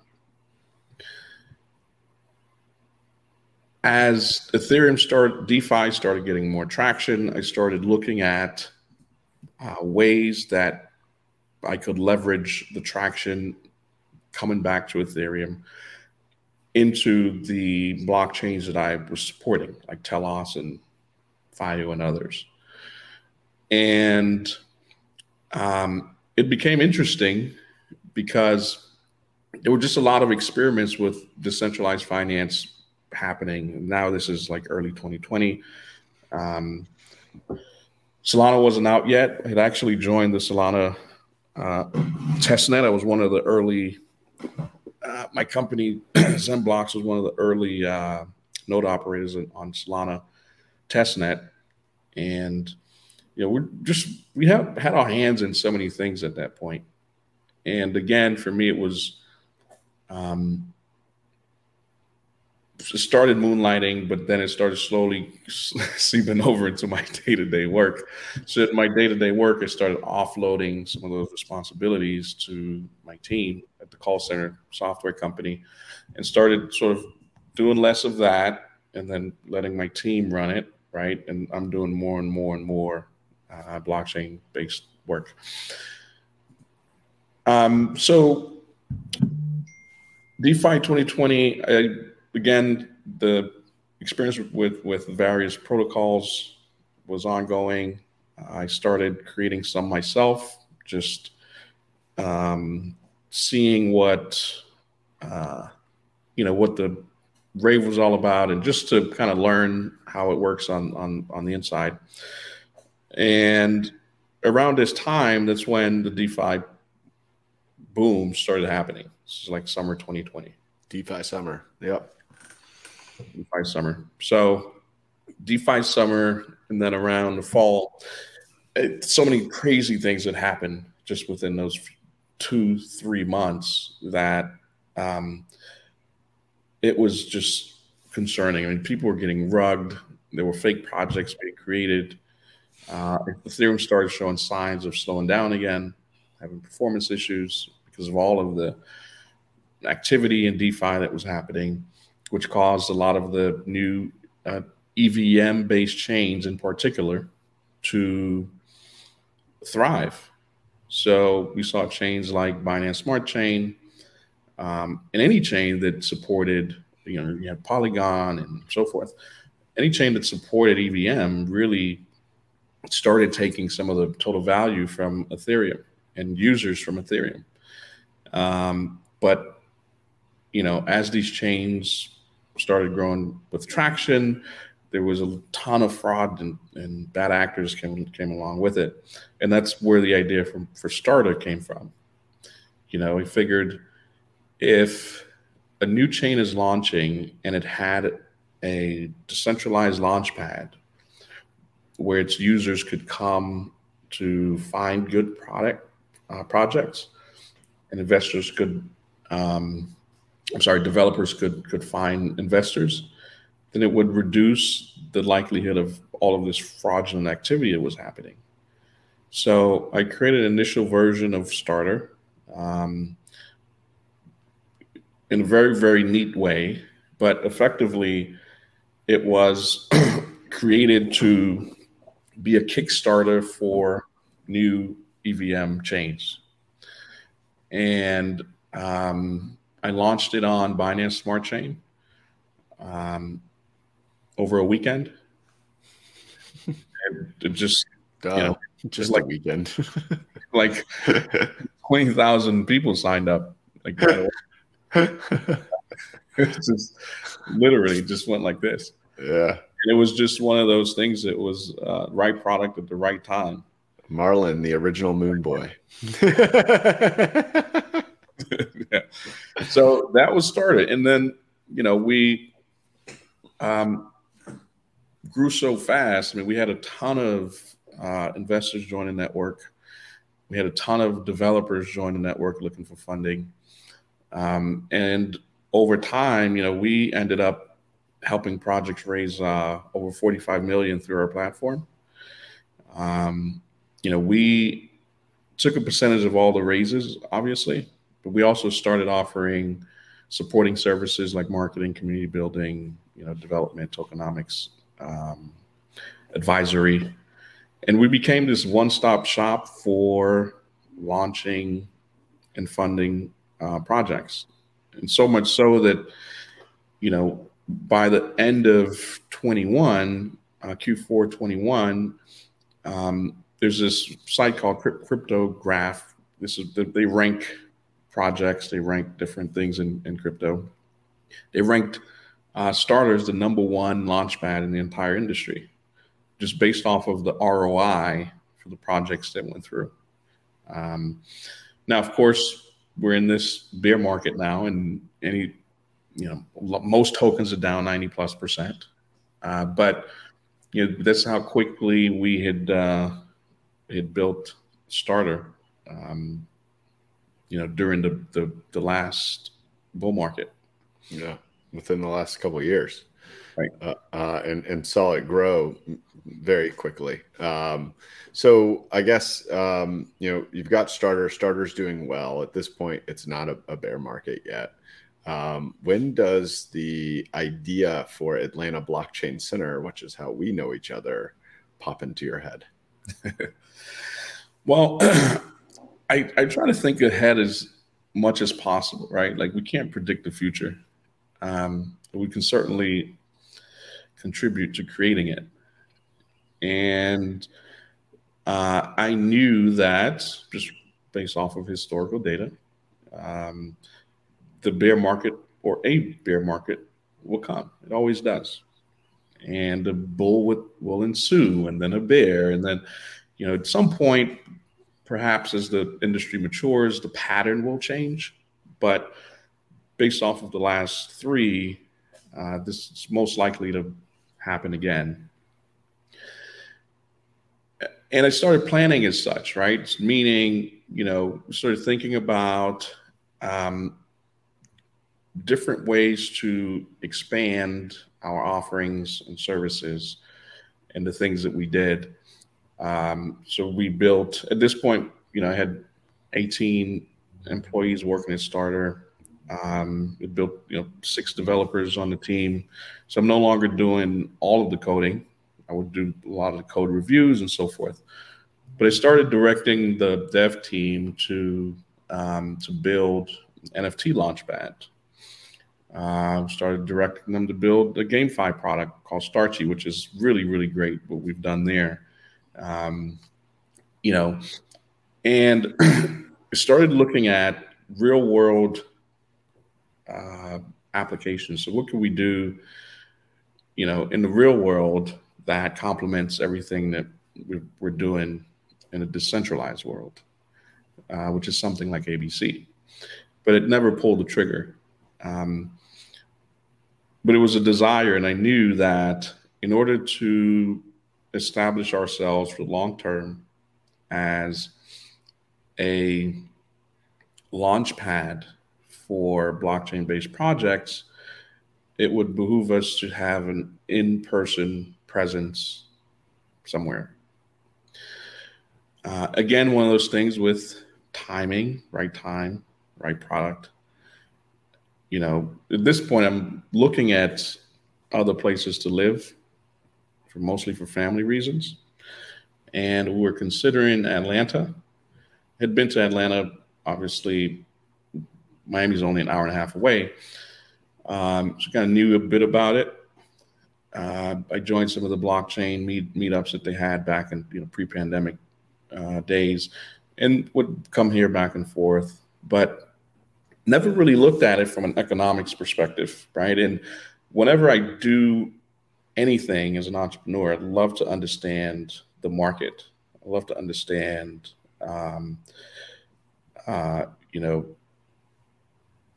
As Ethereum started, DeFi started getting more traction. I started looking at uh, ways that I could leverage the traction coming back to Ethereum into the blockchains that I was supporting, like Telos and FIO and others. And um, it became interesting because there were just a lot of experiments with decentralized finance happening. Now this is like early 2020. Um, Solana wasn't out yet. It actually joined the Solana uh, testnet. I was one of the early uh, my company, ZenBlocks, was one of the early uh, node operators on Solana testnet, and you know we're just we have had our hands in so many things at that point. And again, for me, it was um, started moonlighting, but then it started slowly seeping over into my day to day work. So, in my day to day work, I started offloading some of those responsibilities to my team at the call center software company and started sort of doing less of that and then letting my team run it. Right. And I'm doing more and more and more uh, blockchain based work. Um, so, DeFi 2020, I, again, the experience with, with various protocols was ongoing. I started creating some myself, just um, seeing what uh, you know what the rave was all about, and just to kind of learn how it works on on on the inside. And around this time, that's when the DeFi boom started happening. This is like summer 2020. DeFi summer. Yep. DeFi summer. So DeFi summer, and then around the fall, it, so many crazy things that happened just within those two, three months that um, it was just concerning. I mean, people were getting rugged. There were fake projects being created. Uh, Ethereum started showing signs of slowing down again, having performance issues because of all of the activity in DeFi that was happening, which caused a lot of the new uh, EVM based chains in particular to thrive. So we saw chains like Binance Smart Chain um, and any chain that supported, you know, you had Polygon and so forth. Any chain that supported EVM really started taking some of the total value from Ethereum and users from Ethereum. Um, but you know, as these chains started growing with traction, there was a ton of fraud and, and bad actors came came along with it, and that's where the idea from for Starter came from. You know, we figured if a new chain is launching and it had a decentralized launchpad where its users could come to find good product uh, projects and investors could um, i'm sorry developers could could find investors then it would reduce the likelihood of all of this fraudulent activity that was happening so i created an initial version of starter um, in a very very neat way but effectively it was created to be a Kickstarter for new EVM chains. And um, I launched it on Binance Smart Chain um, over a weekend. and it just, Duh, you know, just like weekend. like 20,000 people signed up. Like, just literally just went like this. Yeah and it was just one of those things that was uh, right product at the right time. Marlon, the original Moon Boy. yeah. So that was started, and then you know we um, grew so fast. I mean, we had a ton of uh, investors join the network. We had a ton of developers join the network looking for funding, um, and over time, you know, we ended up helping projects raise uh, over 45 million through our platform. Um, you know, we took a percentage of all the raises, obviously, but we also started offering supporting services like marketing, community building, you know, development, tokenomics, um, advisory, and we became this one-stop shop for launching and funding uh, projects, and so much so that you know by the end of 21, uh, Q4 21, um, there's this site called Cryptograph. This is they rank projects, they ranked different things in, in crypto. They ranked uh, starters the number one launchpad in the entire industry, just based off of the ROI for the projects that went through. Um, now, of course, we're in this bear market now, and any you know most tokens are down 90 plus percent uh, but you know that's how quickly we had uh, had built starter um, you know during the, the, the last bull market. Yeah within the last couple years. Right. Uh, uh, and and saw it grow very quickly. Um, so i guess um, you know you've got starter starter's doing well. At this point it's not a, a bear market yet. Um, when does the idea for Atlanta Blockchain Center, which is how we know each other, pop into your head? well, I, I try to think ahead as much as possible, right? Like we can't predict the future. Um, we can certainly contribute to creating it. And uh, I knew that just based off of historical data, um, the bear market or a bear market will come. It always does. And the bull will ensue, and then a bear, and then, you know, at some point, perhaps as the industry matures, the pattern will change. But based off of the last three, uh, this is most likely to happen again. And I started planning as such, right? Meaning, you know, started thinking about um, different ways to expand our offerings and services and the things that we did. Um, so we built at this point, you know, I had 18 employees working at Starter. Um, we built, you know, six developers on the team. So I'm no longer doing all of the coding. I would do a lot of the code reviews and so forth. But I started directing the dev team to um, to build NFT Launchpad. Uh, started directing them to build a GameFi product called Starchy, which is really, really great what we've done there. Um, you know, and started looking at real world uh, applications. So, what can we do, you know, in the real world that complements everything that we're doing in a decentralized world, uh, which is something like ABC? But it never pulled the trigger. Um, but it was a desire, and I knew that in order to establish ourselves for the long term as a launch pad for blockchain based projects, it would behoove us to have an in person presence somewhere. Uh, again, one of those things with timing, right time, right product you know, at this point, I'm looking at other places to live, for mostly for family reasons, and we were considering Atlanta. Had been to Atlanta, obviously. Miami's only an hour and a half away, um, so kind of knew a bit about it. Uh, I joined some of the blockchain meet, meetups that they had back in you know pre-pandemic uh, days, and would come here back and forth. But never really looked at it from an economics perspective, right? And whenever I do anything as an entrepreneur, I'd love to understand the market. I love to understand, um, uh, you know,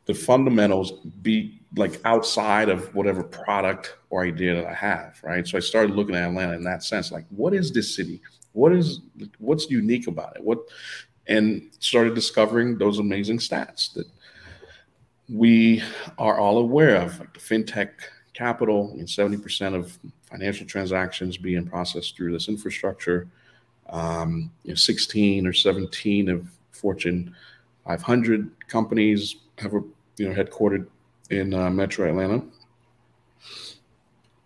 the fundamentals be like outside of whatever product or idea that I have, right? So I started looking at Atlanta in that sense, like, what is this city? What is what's unique about it? What and started discovering those amazing stats that we are all aware of, like the fintech capital, and 70% of financial transactions being processed through this infrastructure. Um, you know, 16 or 17 of Fortune 500 companies have a, you know headquartered in uh, Metro Atlanta.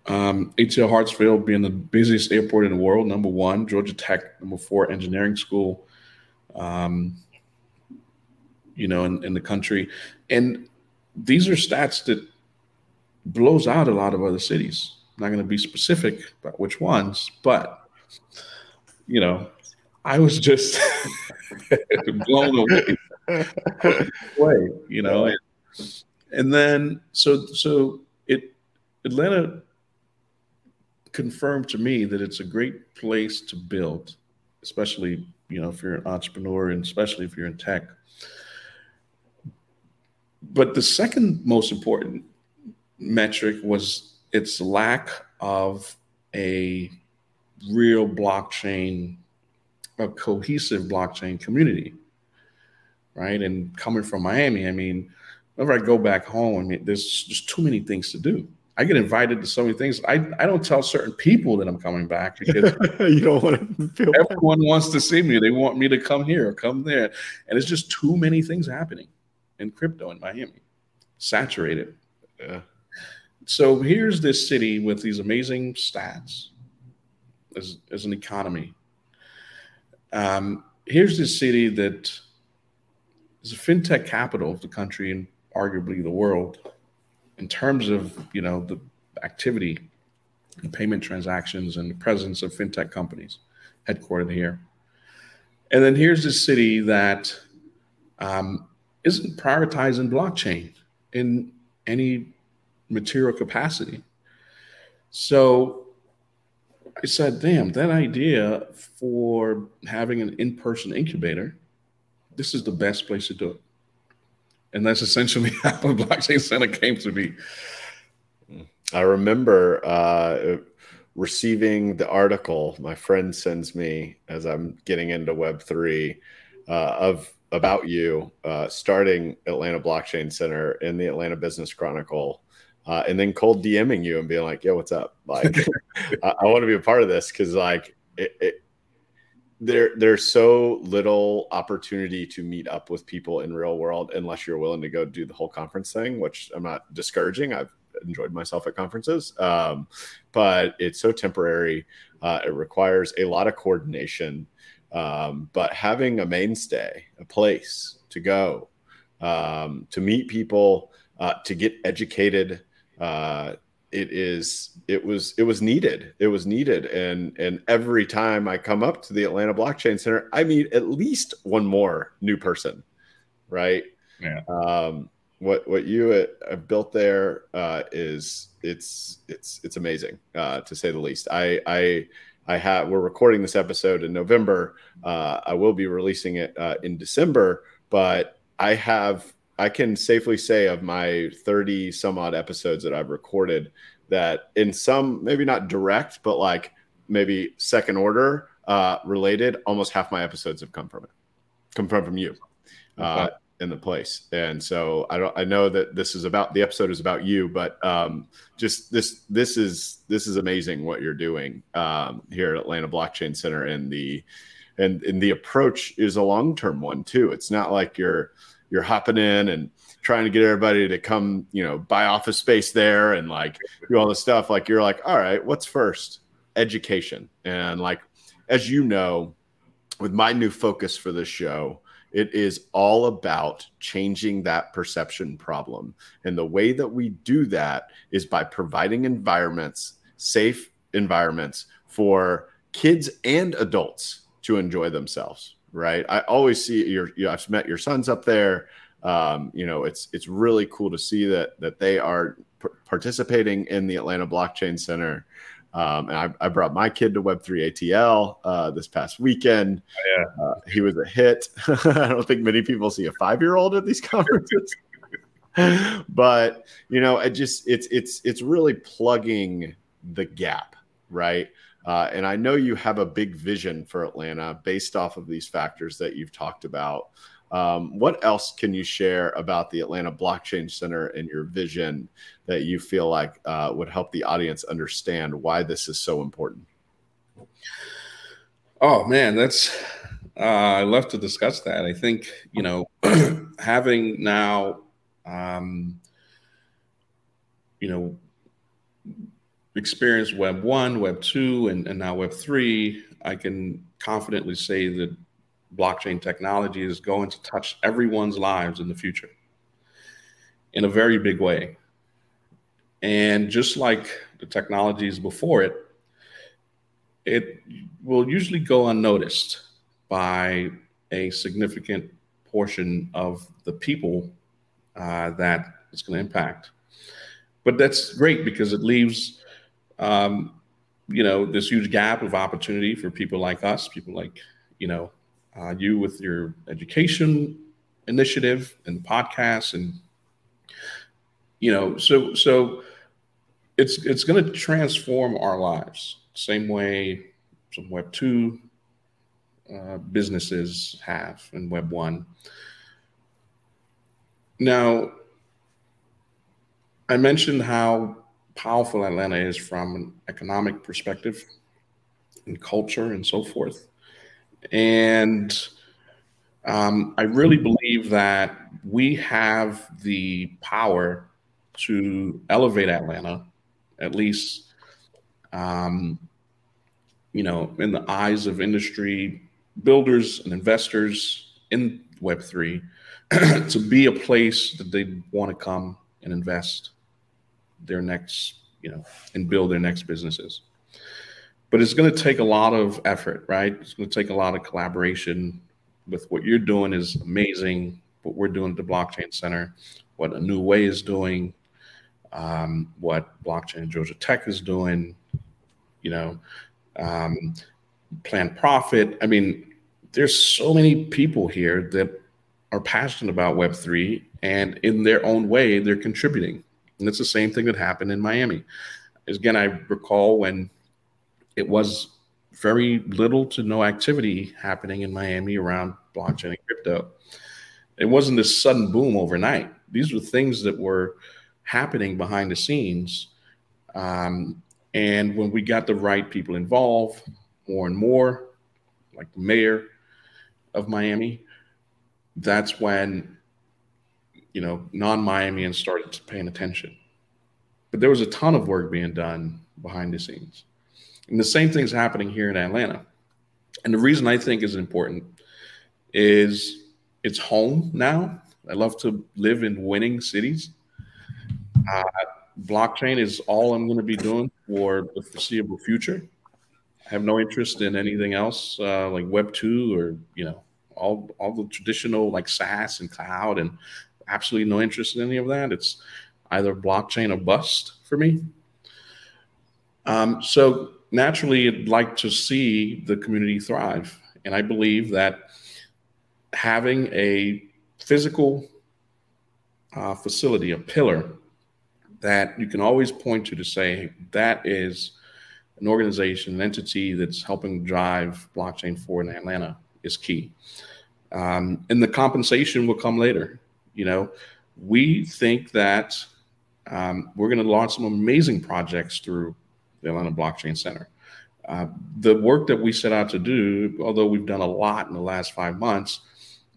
Um, ATL Hartsfield being the busiest airport in the world, number one. Georgia Tech, number four, engineering school. Um, you know, in, in the country, and these are stats that blows out a lot of other cities. I'm not going to be specific about which ones, but you know, I was just blown away. you know, and, and then so so it Atlanta confirmed to me that it's a great place to build, especially you know if you're an entrepreneur and especially if you're in tech but the second most important metric was its lack of a real blockchain, a cohesive blockchain community, right? And coming from Miami, I mean, whenever I go back home, I mean, there's just too many things to do. I get invited to so many things. I, I don't tell certain people that I'm coming back because you don't want to feel everyone bad. wants to see me. They want me to come here or come there. And it's just too many things happening in crypto in Miami, saturated. Yeah. So here's this city with these amazing stats as, as an economy. Um, here's this city that is a fintech capital of the country and arguably the world in terms of you know the activity and payment transactions and the presence of fintech companies headquartered here. And then here's a city that um, not prioritizing blockchain in any material capacity. So I said, damn, that idea for having an in person incubator, this is the best place to do it. And that's essentially how the Blockchain Center came to be. I remember uh, receiving the article my friend sends me as I'm getting into Web3 uh, of about you uh, starting Atlanta Blockchain Center in the Atlanta Business Chronicle. Uh, and then cold DMing you and being like, "Yo, what's up? Like, I, I want to be a part of this because like it, it, there there's so little opportunity to meet up with people in real world unless you're willing to go do the whole conference thing, which I'm not discouraging. I've enjoyed myself at conferences, um, but it's so temporary. Uh, it requires a lot of coordination. Um, but having a mainstay, a place to go, um, to meet people, uh, to get educated, uh, it is it was it was needed it was needed and and every time i come up to the atlanta blockchain center i meet at least one more new person right yeah um what what you have built there uh, is it's it's it's amazing uh, to say the least. I I I have we're recording this episode in November. Uh, I will be releasing it uh, in December, but I have I can safely say of my thirty some odd episodes that I've recorded that in some maybe not direct, but like maybe second order uh, related, almost half my episodes have come from it, come from from you. Uh, okay in the place. And so I don't I know that this is about the episode is about you, but um, just this this is this is amazing what you're doing um, here at Atlanta Blockchain Center and the and and the approach is a long-term one too. It's not like you're you're hopping in and trying to get everybody to come, you know, buy office space there and like do all this stuff. Like you're like, all right, what's first? Education. And like as you know, with my new focus for this show, it is all about changing that perception problem. And the way that we do that is by providing environments, safe environments for kids and adults to enjoy themselves. Right. I always see your, you know, I've met your sons up there. Um, you know, it's, it's really cool to see that, that they are p- participating in the Atlanta Blockchain Center. Um, and I, I, brought my kid to Web3 ATL uh, this past weekend. Oh, yeah. Uh, he was a hit. I don't think many people see a five year old at these conferences. but you know, it just it's it's it's really plugging the gap, right? Uh, and I know you have a big vision for Atlanta based off of these factors that you've talked about. Um, what else can you share about the Atlanta Blockchain Center and your vision that you feel like uh, would help the audience understand why this is so important? Oh man, that's uh, I love to discuss that. I think you know having now um, you know experienced Web one, Web two, and, and now Web three, I can confidently say that blockchain technology is going to touch everyone's lives in the future in a very big way. And just like the technologies before it, it will usually go unnoticed by a significant portion of the people uh, that it's going to impact. But that's great because it leaves, um, you know, this huge gap of opportunity for people like us, people like, you know, uh, you with your education initiative and the podcast and you know so so it's it's going to transform our lives same way some web 2 uh, businesses have in web 1 now i mentioned how powerful atlanta is from an economic perspective and culture and so forth. And um, I really believe that we have the power to elevate Atlanta, at least, um, you know, in the eyes of industry builders and investors in Web3 to be a place that they want to come and invest their next, you know, and build their next businesses. But it's going to take a lot of effort, right? It's going to take a lot of collaboration with what you're doing is amazing. What we're doing at the Blockchain Center, what A New Way is doing, um, what Blockchain Georgia Tech is doing, you know, um, Planned Profit. I mean, there's so many people here that are passionate about Web3 and in their own way, they're contributing. And it's the same thing that happened in Miami. Again, I recall when it was very little to no activity happening in Miami around blockchain and crypto. It wasn't this sudden boom overnight. These were things that were happening behind the scenes. Um, and when we got the right people involved, more and more, like the mayor of Miami, that's when you know non-Miamians started paying attention. But there was a ton of work being done behind the scenes. And the same thing's happening here in Atlanta. And the reason I think is important is it's home now. I love to live in winning cities. Uh, blockchain is all I'm going to be doing for the foreseeable future. I have no interest in anything else uh, like Web two or you know all all the traditional like SaaS and cloud, and absolutely no interest in any of that. It's either blockchain or bust for me. Um, so naturally, I'd like to see the community thrive, and I believe that having a physical uh, facility, a pillar that you can always point to to say that is an organization, an entity that's helping drive blockchain forward in Atlanta is key. Um, and the compensation will come later. You know, we think that um, we're going to launch some amazing projects through the Atlanta Blockchain Center. Uh, the work that we set out to do, although we've done a lot in the last five months,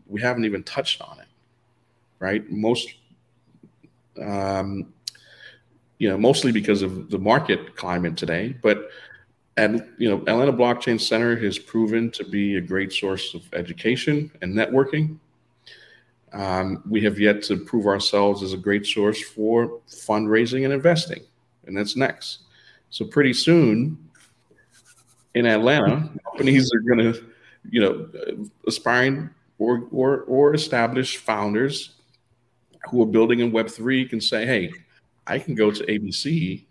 we haven't even touched on it, right? Most, um, you know, mostly because of the market climate today, but and you know, Atlanta Blockchain Center has proven to be a great source of education and networking. Um, we have yet to prove ourselves as a great source for fundraising and investing, and that's next. So pretty soon in Atlanta, companies are going to, you know, aspiring or, or, or established founders who are building in Web3 can say, hey, I can go to ABC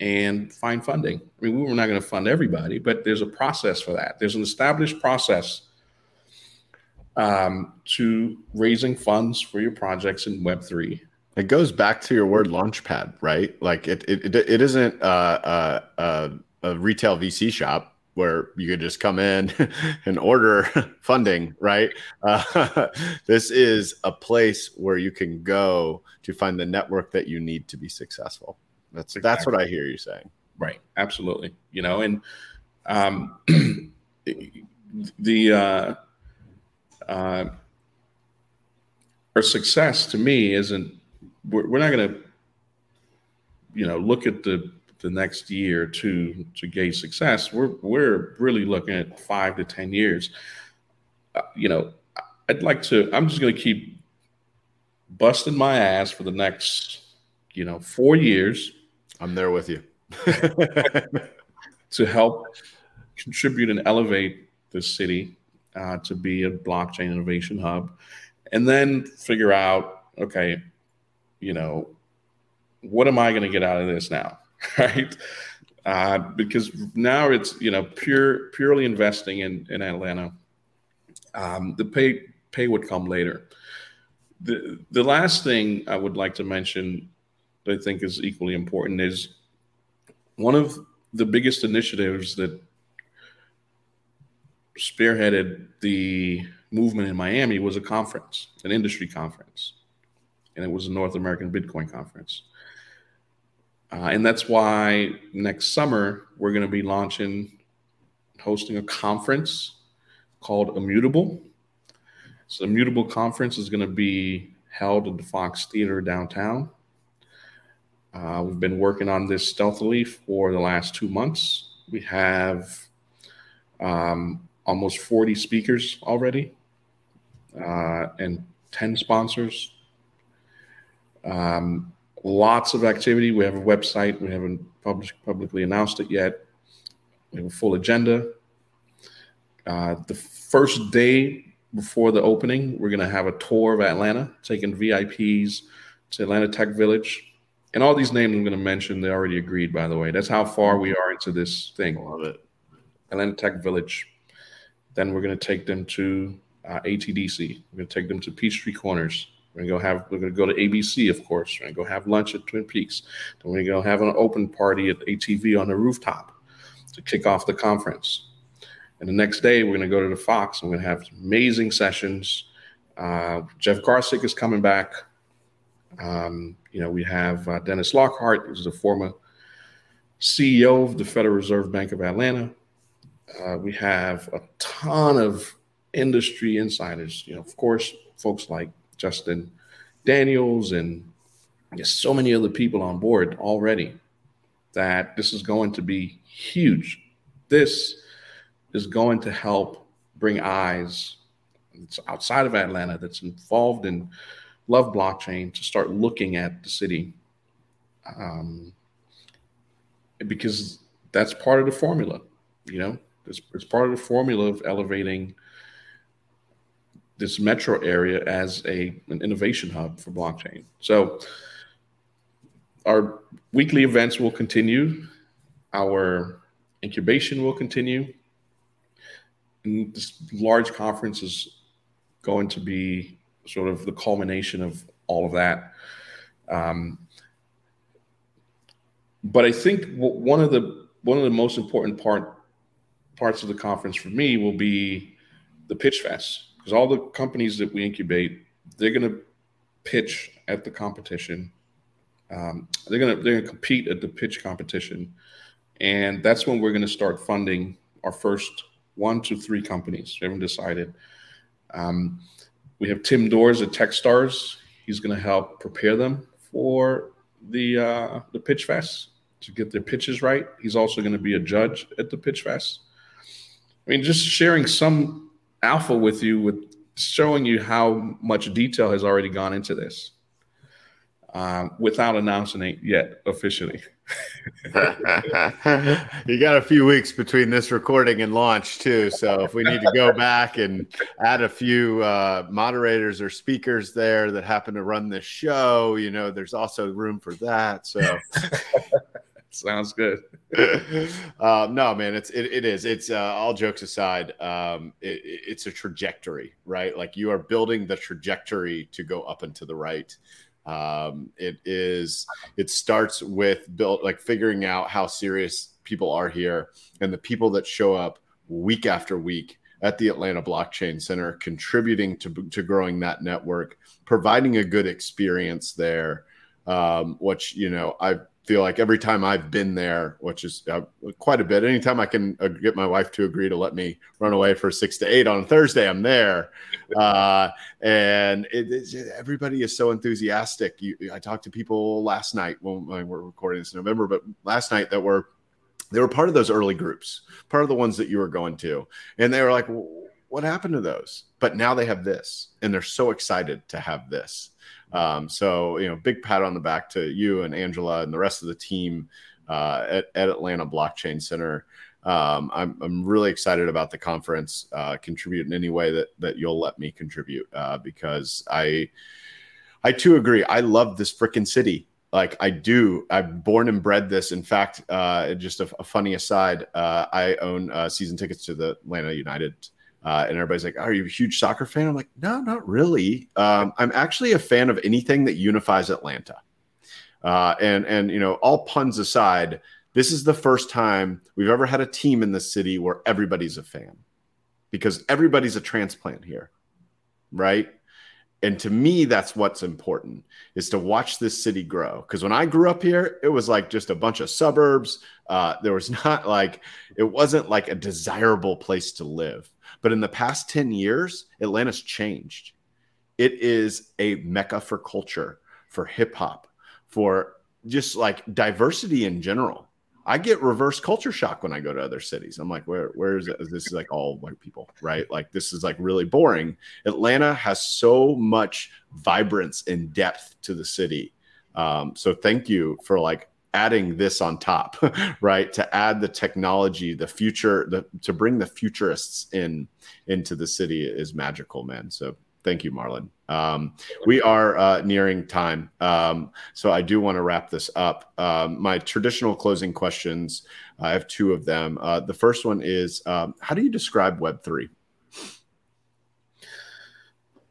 and find funding. I mean, we're not going to fund everybody, but there's a process for that. There's an established process um, to raising funds for your projects in Web3. It goes back to your word launchpad, right? Like it, it, it isn't uh, uh, uh, a retail VC shop where you could just come in and order funding, right? Uh, this is a place where you can go to find the network that you need to be successful. That's exactly. that's what I hear you saying. Right. Absolutely. You know, and um, the uh, uh, our success to me isn't. We're, we're not going to, you know, look at the the next year to to gauge success, we're we're really looking at five to ten years. Uh, you know, I'd like to. I'm just going to keep busting my ass for the next, you know, four years. I'm there with you to help contribute and elevate the city uh, to be a blockchain innovation hub, and then figure out, okay, you know, what am I going to get out of this now? right? Uh, because now it's you know pure purely investing in in Atlanta. Um, the pay pay would come later. The the last thing I would like to mention that I think is equally important is one of the biggest initiatives that spearheaded the movement in Miami was a conference, an industry conference, and it was a North American Bitcoin conference. Uh, and that's why next summer we're going to be launching, hosting a conference called Immutable. So, Immutable conference is going to be held at the Fox Theater downtown. Uh, we've been working on this stealthily for the last two months. We have um, almost 40 speakers already. uh, and 10 sponsors. Um, lots of activity. We have a website. We haven't published, publicly announced it yet. We have a full agenda. Uh, the first day before the opening, we're going to have a tour of Atlanta, taking VIPs to Atlanta Tech Village. And all these names I'm going to mention, they already agreed, by the way. That's how far we are into this thing. Love it. Atlanta Tech Village. Then we're going to take them to uh, ATDC. We're going to take them to Peachtree Corners. We're going to go have. We're going to go to ABC, of course. We're going to go have lunch at Twin Peaks. Then we're going to have an open party at ATV on the rooftop to kick off the conference. And the next day, we're going to go to the Fox. we're going to have amazing sessions. Uh, Jeff Garzik is coming back. Um, you know, we have uh, Dennis Lockhart, who's the former CEO of the Federal Reserve Bank of Atlanta. Uh, we have a ton of industry insiders. You know, of course, folks like Justin Daniels and just so many other people on board already. That this is going to be huge. This is going to help bring eyes outside of Atlanta that's involved in love blockchain to start looking at the city um, because that's part of the formula you know it's, it's part of the formula of elevating this metro area as a an innovation hub for blockchain. So our weekly events will continue. Our incubation will continue. And this large conference is going to be sort of the culmination of all of that. Um, but I think one of the one of the most important part parts of the conference for me will be the pitch fest because all the companies that we incubate they're going to pitch at the competition. Um, they're going to they're going to compete at the pitch competition, and that's when we're going to start funding our first one to three companies. We haven't decided. Um, we have Tim Doors at TechStars. He's going to help prepare them for the uh, the pitch fest to get their pitches right. He's also going to be a judge at the pitch fest. I mean, just sharing some alpha with you, with showing you how much detail has already gone into this, uh, without announcing it yet officially. you got a few weeks between this recording and launch too so if we need to go back and add a few uh, moderators or speakers there that happen to run this show you know there's also room for that so sounds good. Uh, no man it's it, it is. It's uh, all jokes aside um, it, it's a trajectory right? Like you are building the trajectory to go up and to the right. Um, it is it starts with built like figuring out how serious people are here and the people that show up week after week at the Atlanta Blockchain Center, contributing to, to growing that network, providing a good experience there, um, which you know I feel like every time I've been there, which is uh, quite a bit, anytime I can uh, get my wife to agree to let me run away for six to eight on a Thursday, I'm there. Uh, and it, everybody is so enthusiastic. You, I talked to people last night when, when we're recording this in November, but last night that were they were part of those early groups, part of the ones that you were going to, and they were like, "What happened to those?" But now they have this, and they're so excited to have this. Um, so, you know, big pat on the back to you and Angela and the rest of the team uh, at, at, Atlanta Blockchain Center. Um, I'm, I'm really excited about the conference. Uh, contribute in any way that that you'll let me contribute uh, because I I too agree. I love this freaking city. Like I do. I'm born and bred this. In fact, uh, just a, a funny aside, uh, I own uh, season tickets to the Atlanta United uh, and everybody's like, "Are you a huge soccer fan?" I'm like, "No, not really. Um, I'm actually a fan of anything that unifies Atlanta." Uh, and and you know, all puns aside, this is the first time we've ever had a team in the city where everybody's a fan, because everybody's a transplant here, right? And to me, that's what's important is to watch this city grow. Because when I grew up here, it was like just a bunch of suburbs. Uh, there was not like it wasn't like a desirable place to live but in the past 10 years, Atlanta's changed. It is a mecca for culture, for hip hop, for just like diversity in general. I get reverse culture shock when I go to other cities. I'm like, where where is it? This is like all white people, right? Like this is like really boring. Atlanta has so much vibrance and depth to the city. Um, so thank you for like adding this on top, right? To add the technology, the future, the to bring the futurists in into the city is magical, man. So thank you, Marlon. Um, we are uh, nearing time, um, so I do want to wrap this up. Um, my traditional closing questions. I have two of them. Uh, the first one is, um, how do you describe Web three?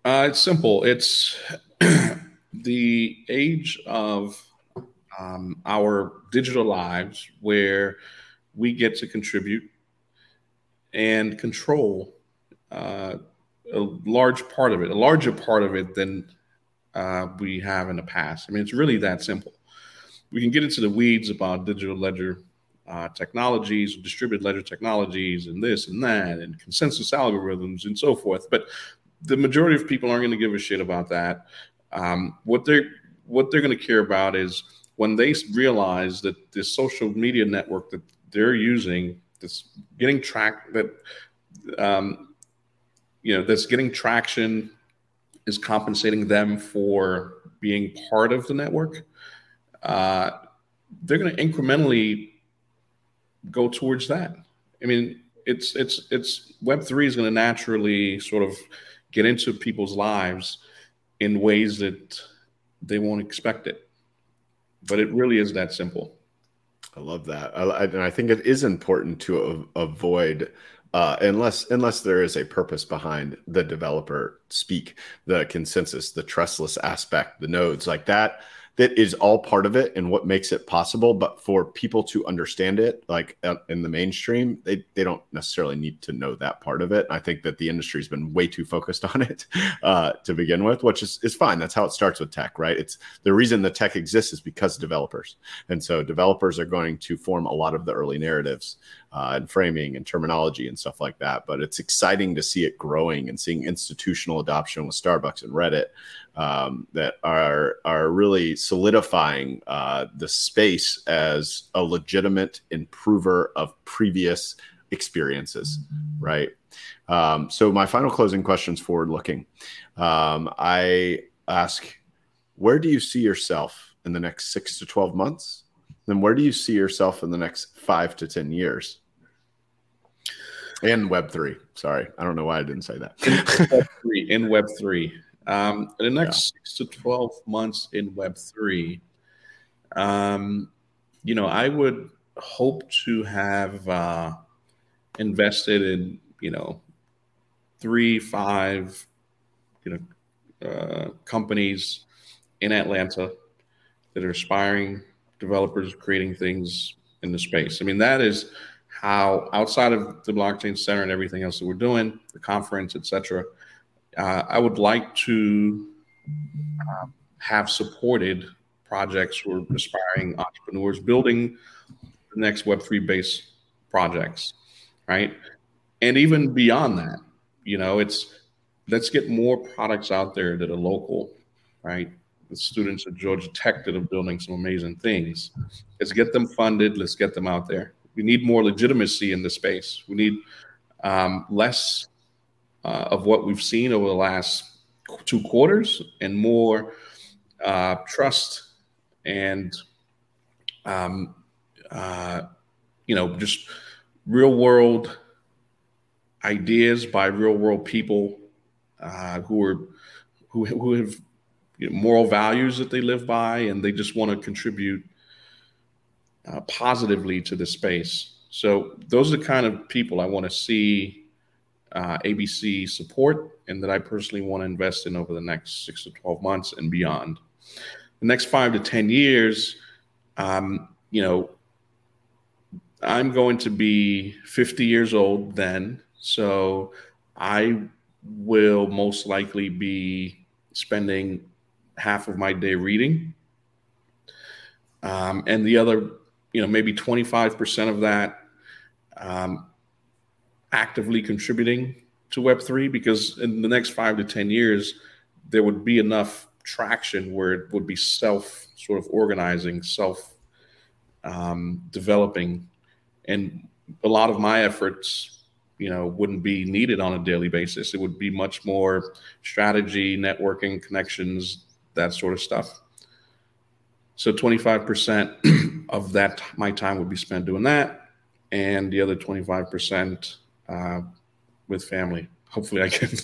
Uh, it's simple. It's the age of um, our digital lives where we get to contribute and control uh, a large part of it, a larger part of it than uh, we have in the past. I mean, it's really that simple. We can get into the weeds about digital ledger uh, technologies, distributed ledger technologies, and this and that, and consensus algorithms and so forth. But the majority of people aren't going to give a shit about that. Um, what they're what they're going to care about is when they realize that this social media network that they're using, that's getting track that um, you know that's getting traction, is compensating them for being part of the network. Uh, they're going to incrementally go towards that. I mean, it's it's it's Web three is going to naturally sort of get into people's lives in ways that they won't expect it. But it really is that simple. I love that, and I think it is important to avoid uh, unless unless there is a purpose behind the developer speak, the consensus, the trustless aspect, the nodes like that that is all part of it and what makes it possible. But for people to understand it, like uh, in the mainstream, they, they don't necessarily need to know that part of it. I think that the industry's been way too focused on it uh, to begin with, which is, is fine. That's how it starts with tech, right? It's the reason the tech exists is because developers. And so developers are going to form a lot of the early narratives uh, and framing and terminology and stuff like that. But it's exciting to see it growing and seeing institutional adoption with Starbucks and Reddit um, that are are really solidifying uh, the space as a legitimate improver of previous experiences, right? Um, so my final closing questions forward looking. Um, I ask, where do you see yourself in the next six to twelve months? Then where do you see yourself in the next five to ten years? And Web three. Sorry, I don't know why I didn't say that. in Web three. In Web three. Um, in the next yeah. six to 12 months in Web3, um, you know, I would hope to have uh, invested in, you know, three, five, you know, uh, companies in Atlanta that are aspiring developers creating things in the space. I mean, that is how outside of the blockchain center and everything else that we're doing, the conference, et cetera, uh, I would like to um, have supported projects for aspiring entrepreneurs building the next Web3 based projects, right? And even beyond that, you know, it's let's get more products out there that are local, right? The students at Georgia Tech that are building some amazing things. Let's get them funded. Let's get them out there. We need more legitimacy in the space. We need um, less uh, of what we've seen over the last two quarters and more uh, trust and um, uh, you know just real world ideas by real world people uh, who are who, who have you know, moral values that they live by and they just want to contribute uh, positively to the space. So those are the kind of people i want to see uh, ABC support and that I personally want to invest in over the next six to 12 months and beyond. The next five to 10 years, um, you know, I'm going to be 50 years old then. So I will most likely be spending half of my day reading. Um, and the other, you know, maybe 25% of that um, actively contributing to Web3 because in the next five to 10 years, there would be enough traction where it would be self sort of organizing, self um, developing, and a lot of my efforts, you know, wouldn't be needed on a daily basis. It would be much more strategy, networking, connections, that sort of stuff. So 25% of that my time would be spent doing that, and the other 25% uh, with family. Hopefully, I can.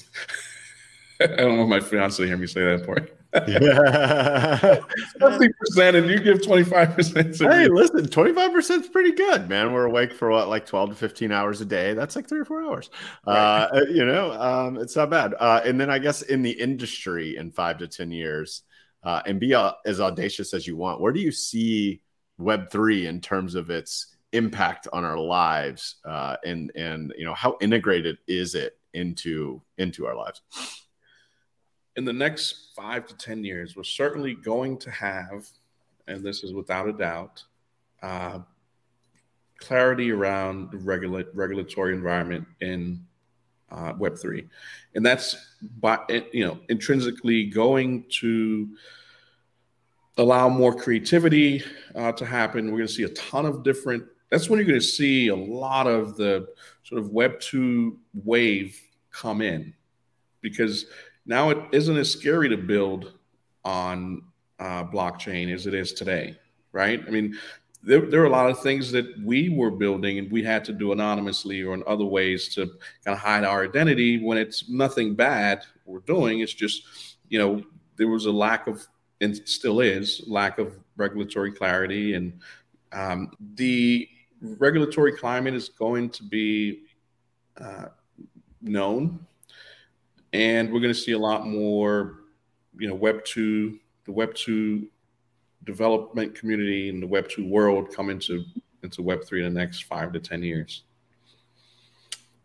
I don't want my fiance to hear me say that part. Yeah. 50% and you give 25%. hey, listen, 25% is pretty good, man. We're awake for what, like 12 to 15 hours a day. That's like three or four hours. Right. Uh, you know, um, it's not bad. Uh, and then I guess in the industry in five to 10 years, uh, and be uh, as audacious as you want. Where do you see Web three in terms of its impact on our lives, uh, and and you know how integrated is it into into our lives? In the next five to ten years, we're certainly going to have, and this is without a doubt, uh, clarity around the regula- regulatory environment in uh, Web three, and that's by you know intrinsically going to allow more creativity uh, to happen. We're going to see a ton of different. That's when you're going to see a lot of the sort of Web two wave come in, because now it isn't as scary to build on uh, blockchain as it is today, right? I mean, there, there are a lot of things that we were building and we had to do anonymously or in other ways to kind of hide our identity when it's nothing bad we're doing. It's just, you know, there was a lack of, and still is, lack of regulatory clarity. And um, the regulatory climate is going to be uh, known. And we're going to see a lot more, you know, Web 2, the Web 2 development community and the Web two world come into into Web three in the next five to ten years.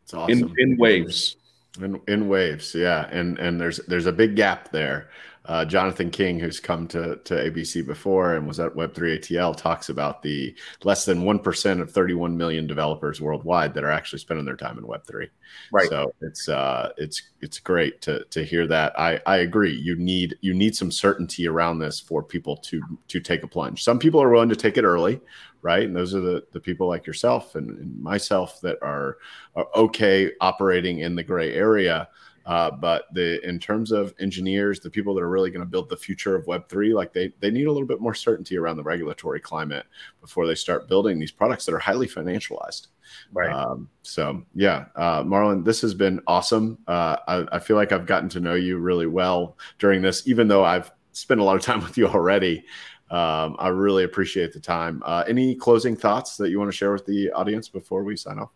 It's awesome. In, in waves. In, in waves, yeah, and and there's there's a big gap there. Uh, Jonathan King, who's come to, to ABC before and was at Web3 ATL, talks about the less than 1% of 31 million developers worldwide that are actually spending their time in Web3. Right. So it's uh, it's it's great to to hear that. I, I agree. You need you need some certainty around this for people to to take a plunge. Some people are willing to take it early, right? And those are the, the people like yourself and, and myself that are, are okay operating in the gray area. Uh, but the in terms of engineers, the people that are really going to build the future of Web three, like they they need a little bit more certainty around the regulatory climate before they start building these products that are highly financialized. Right. Um, so yeah, uh, Marlon, this has been awesome. Uh, I, I feel like I've gotten to know you really well during this, even though I've spent a lot of time with you already. Um, I really appreciate the time. Uh, any closing thoughts that you want to share with the audience before we sign off?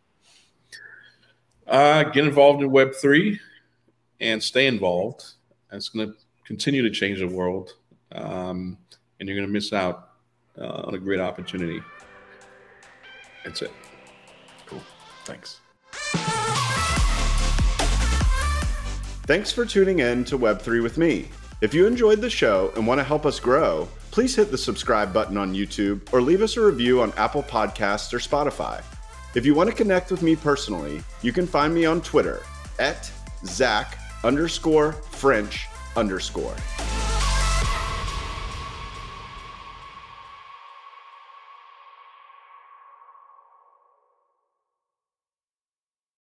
Uh, get involved in Web three and stay involved. It's going to continue to change the world, um, and you're going to miss out uh, on a great opportunity. That's it. Cool. Thanks. Thanks for tuning in to Web3 with me. If you enjoyed the show and want to help us grow, please hit the subscribe button on YouTube or leave us a review on Apple Podcasts or Spotify. If you want to connect with me personally, you can find me on Twitter at Zach underscore French underscore.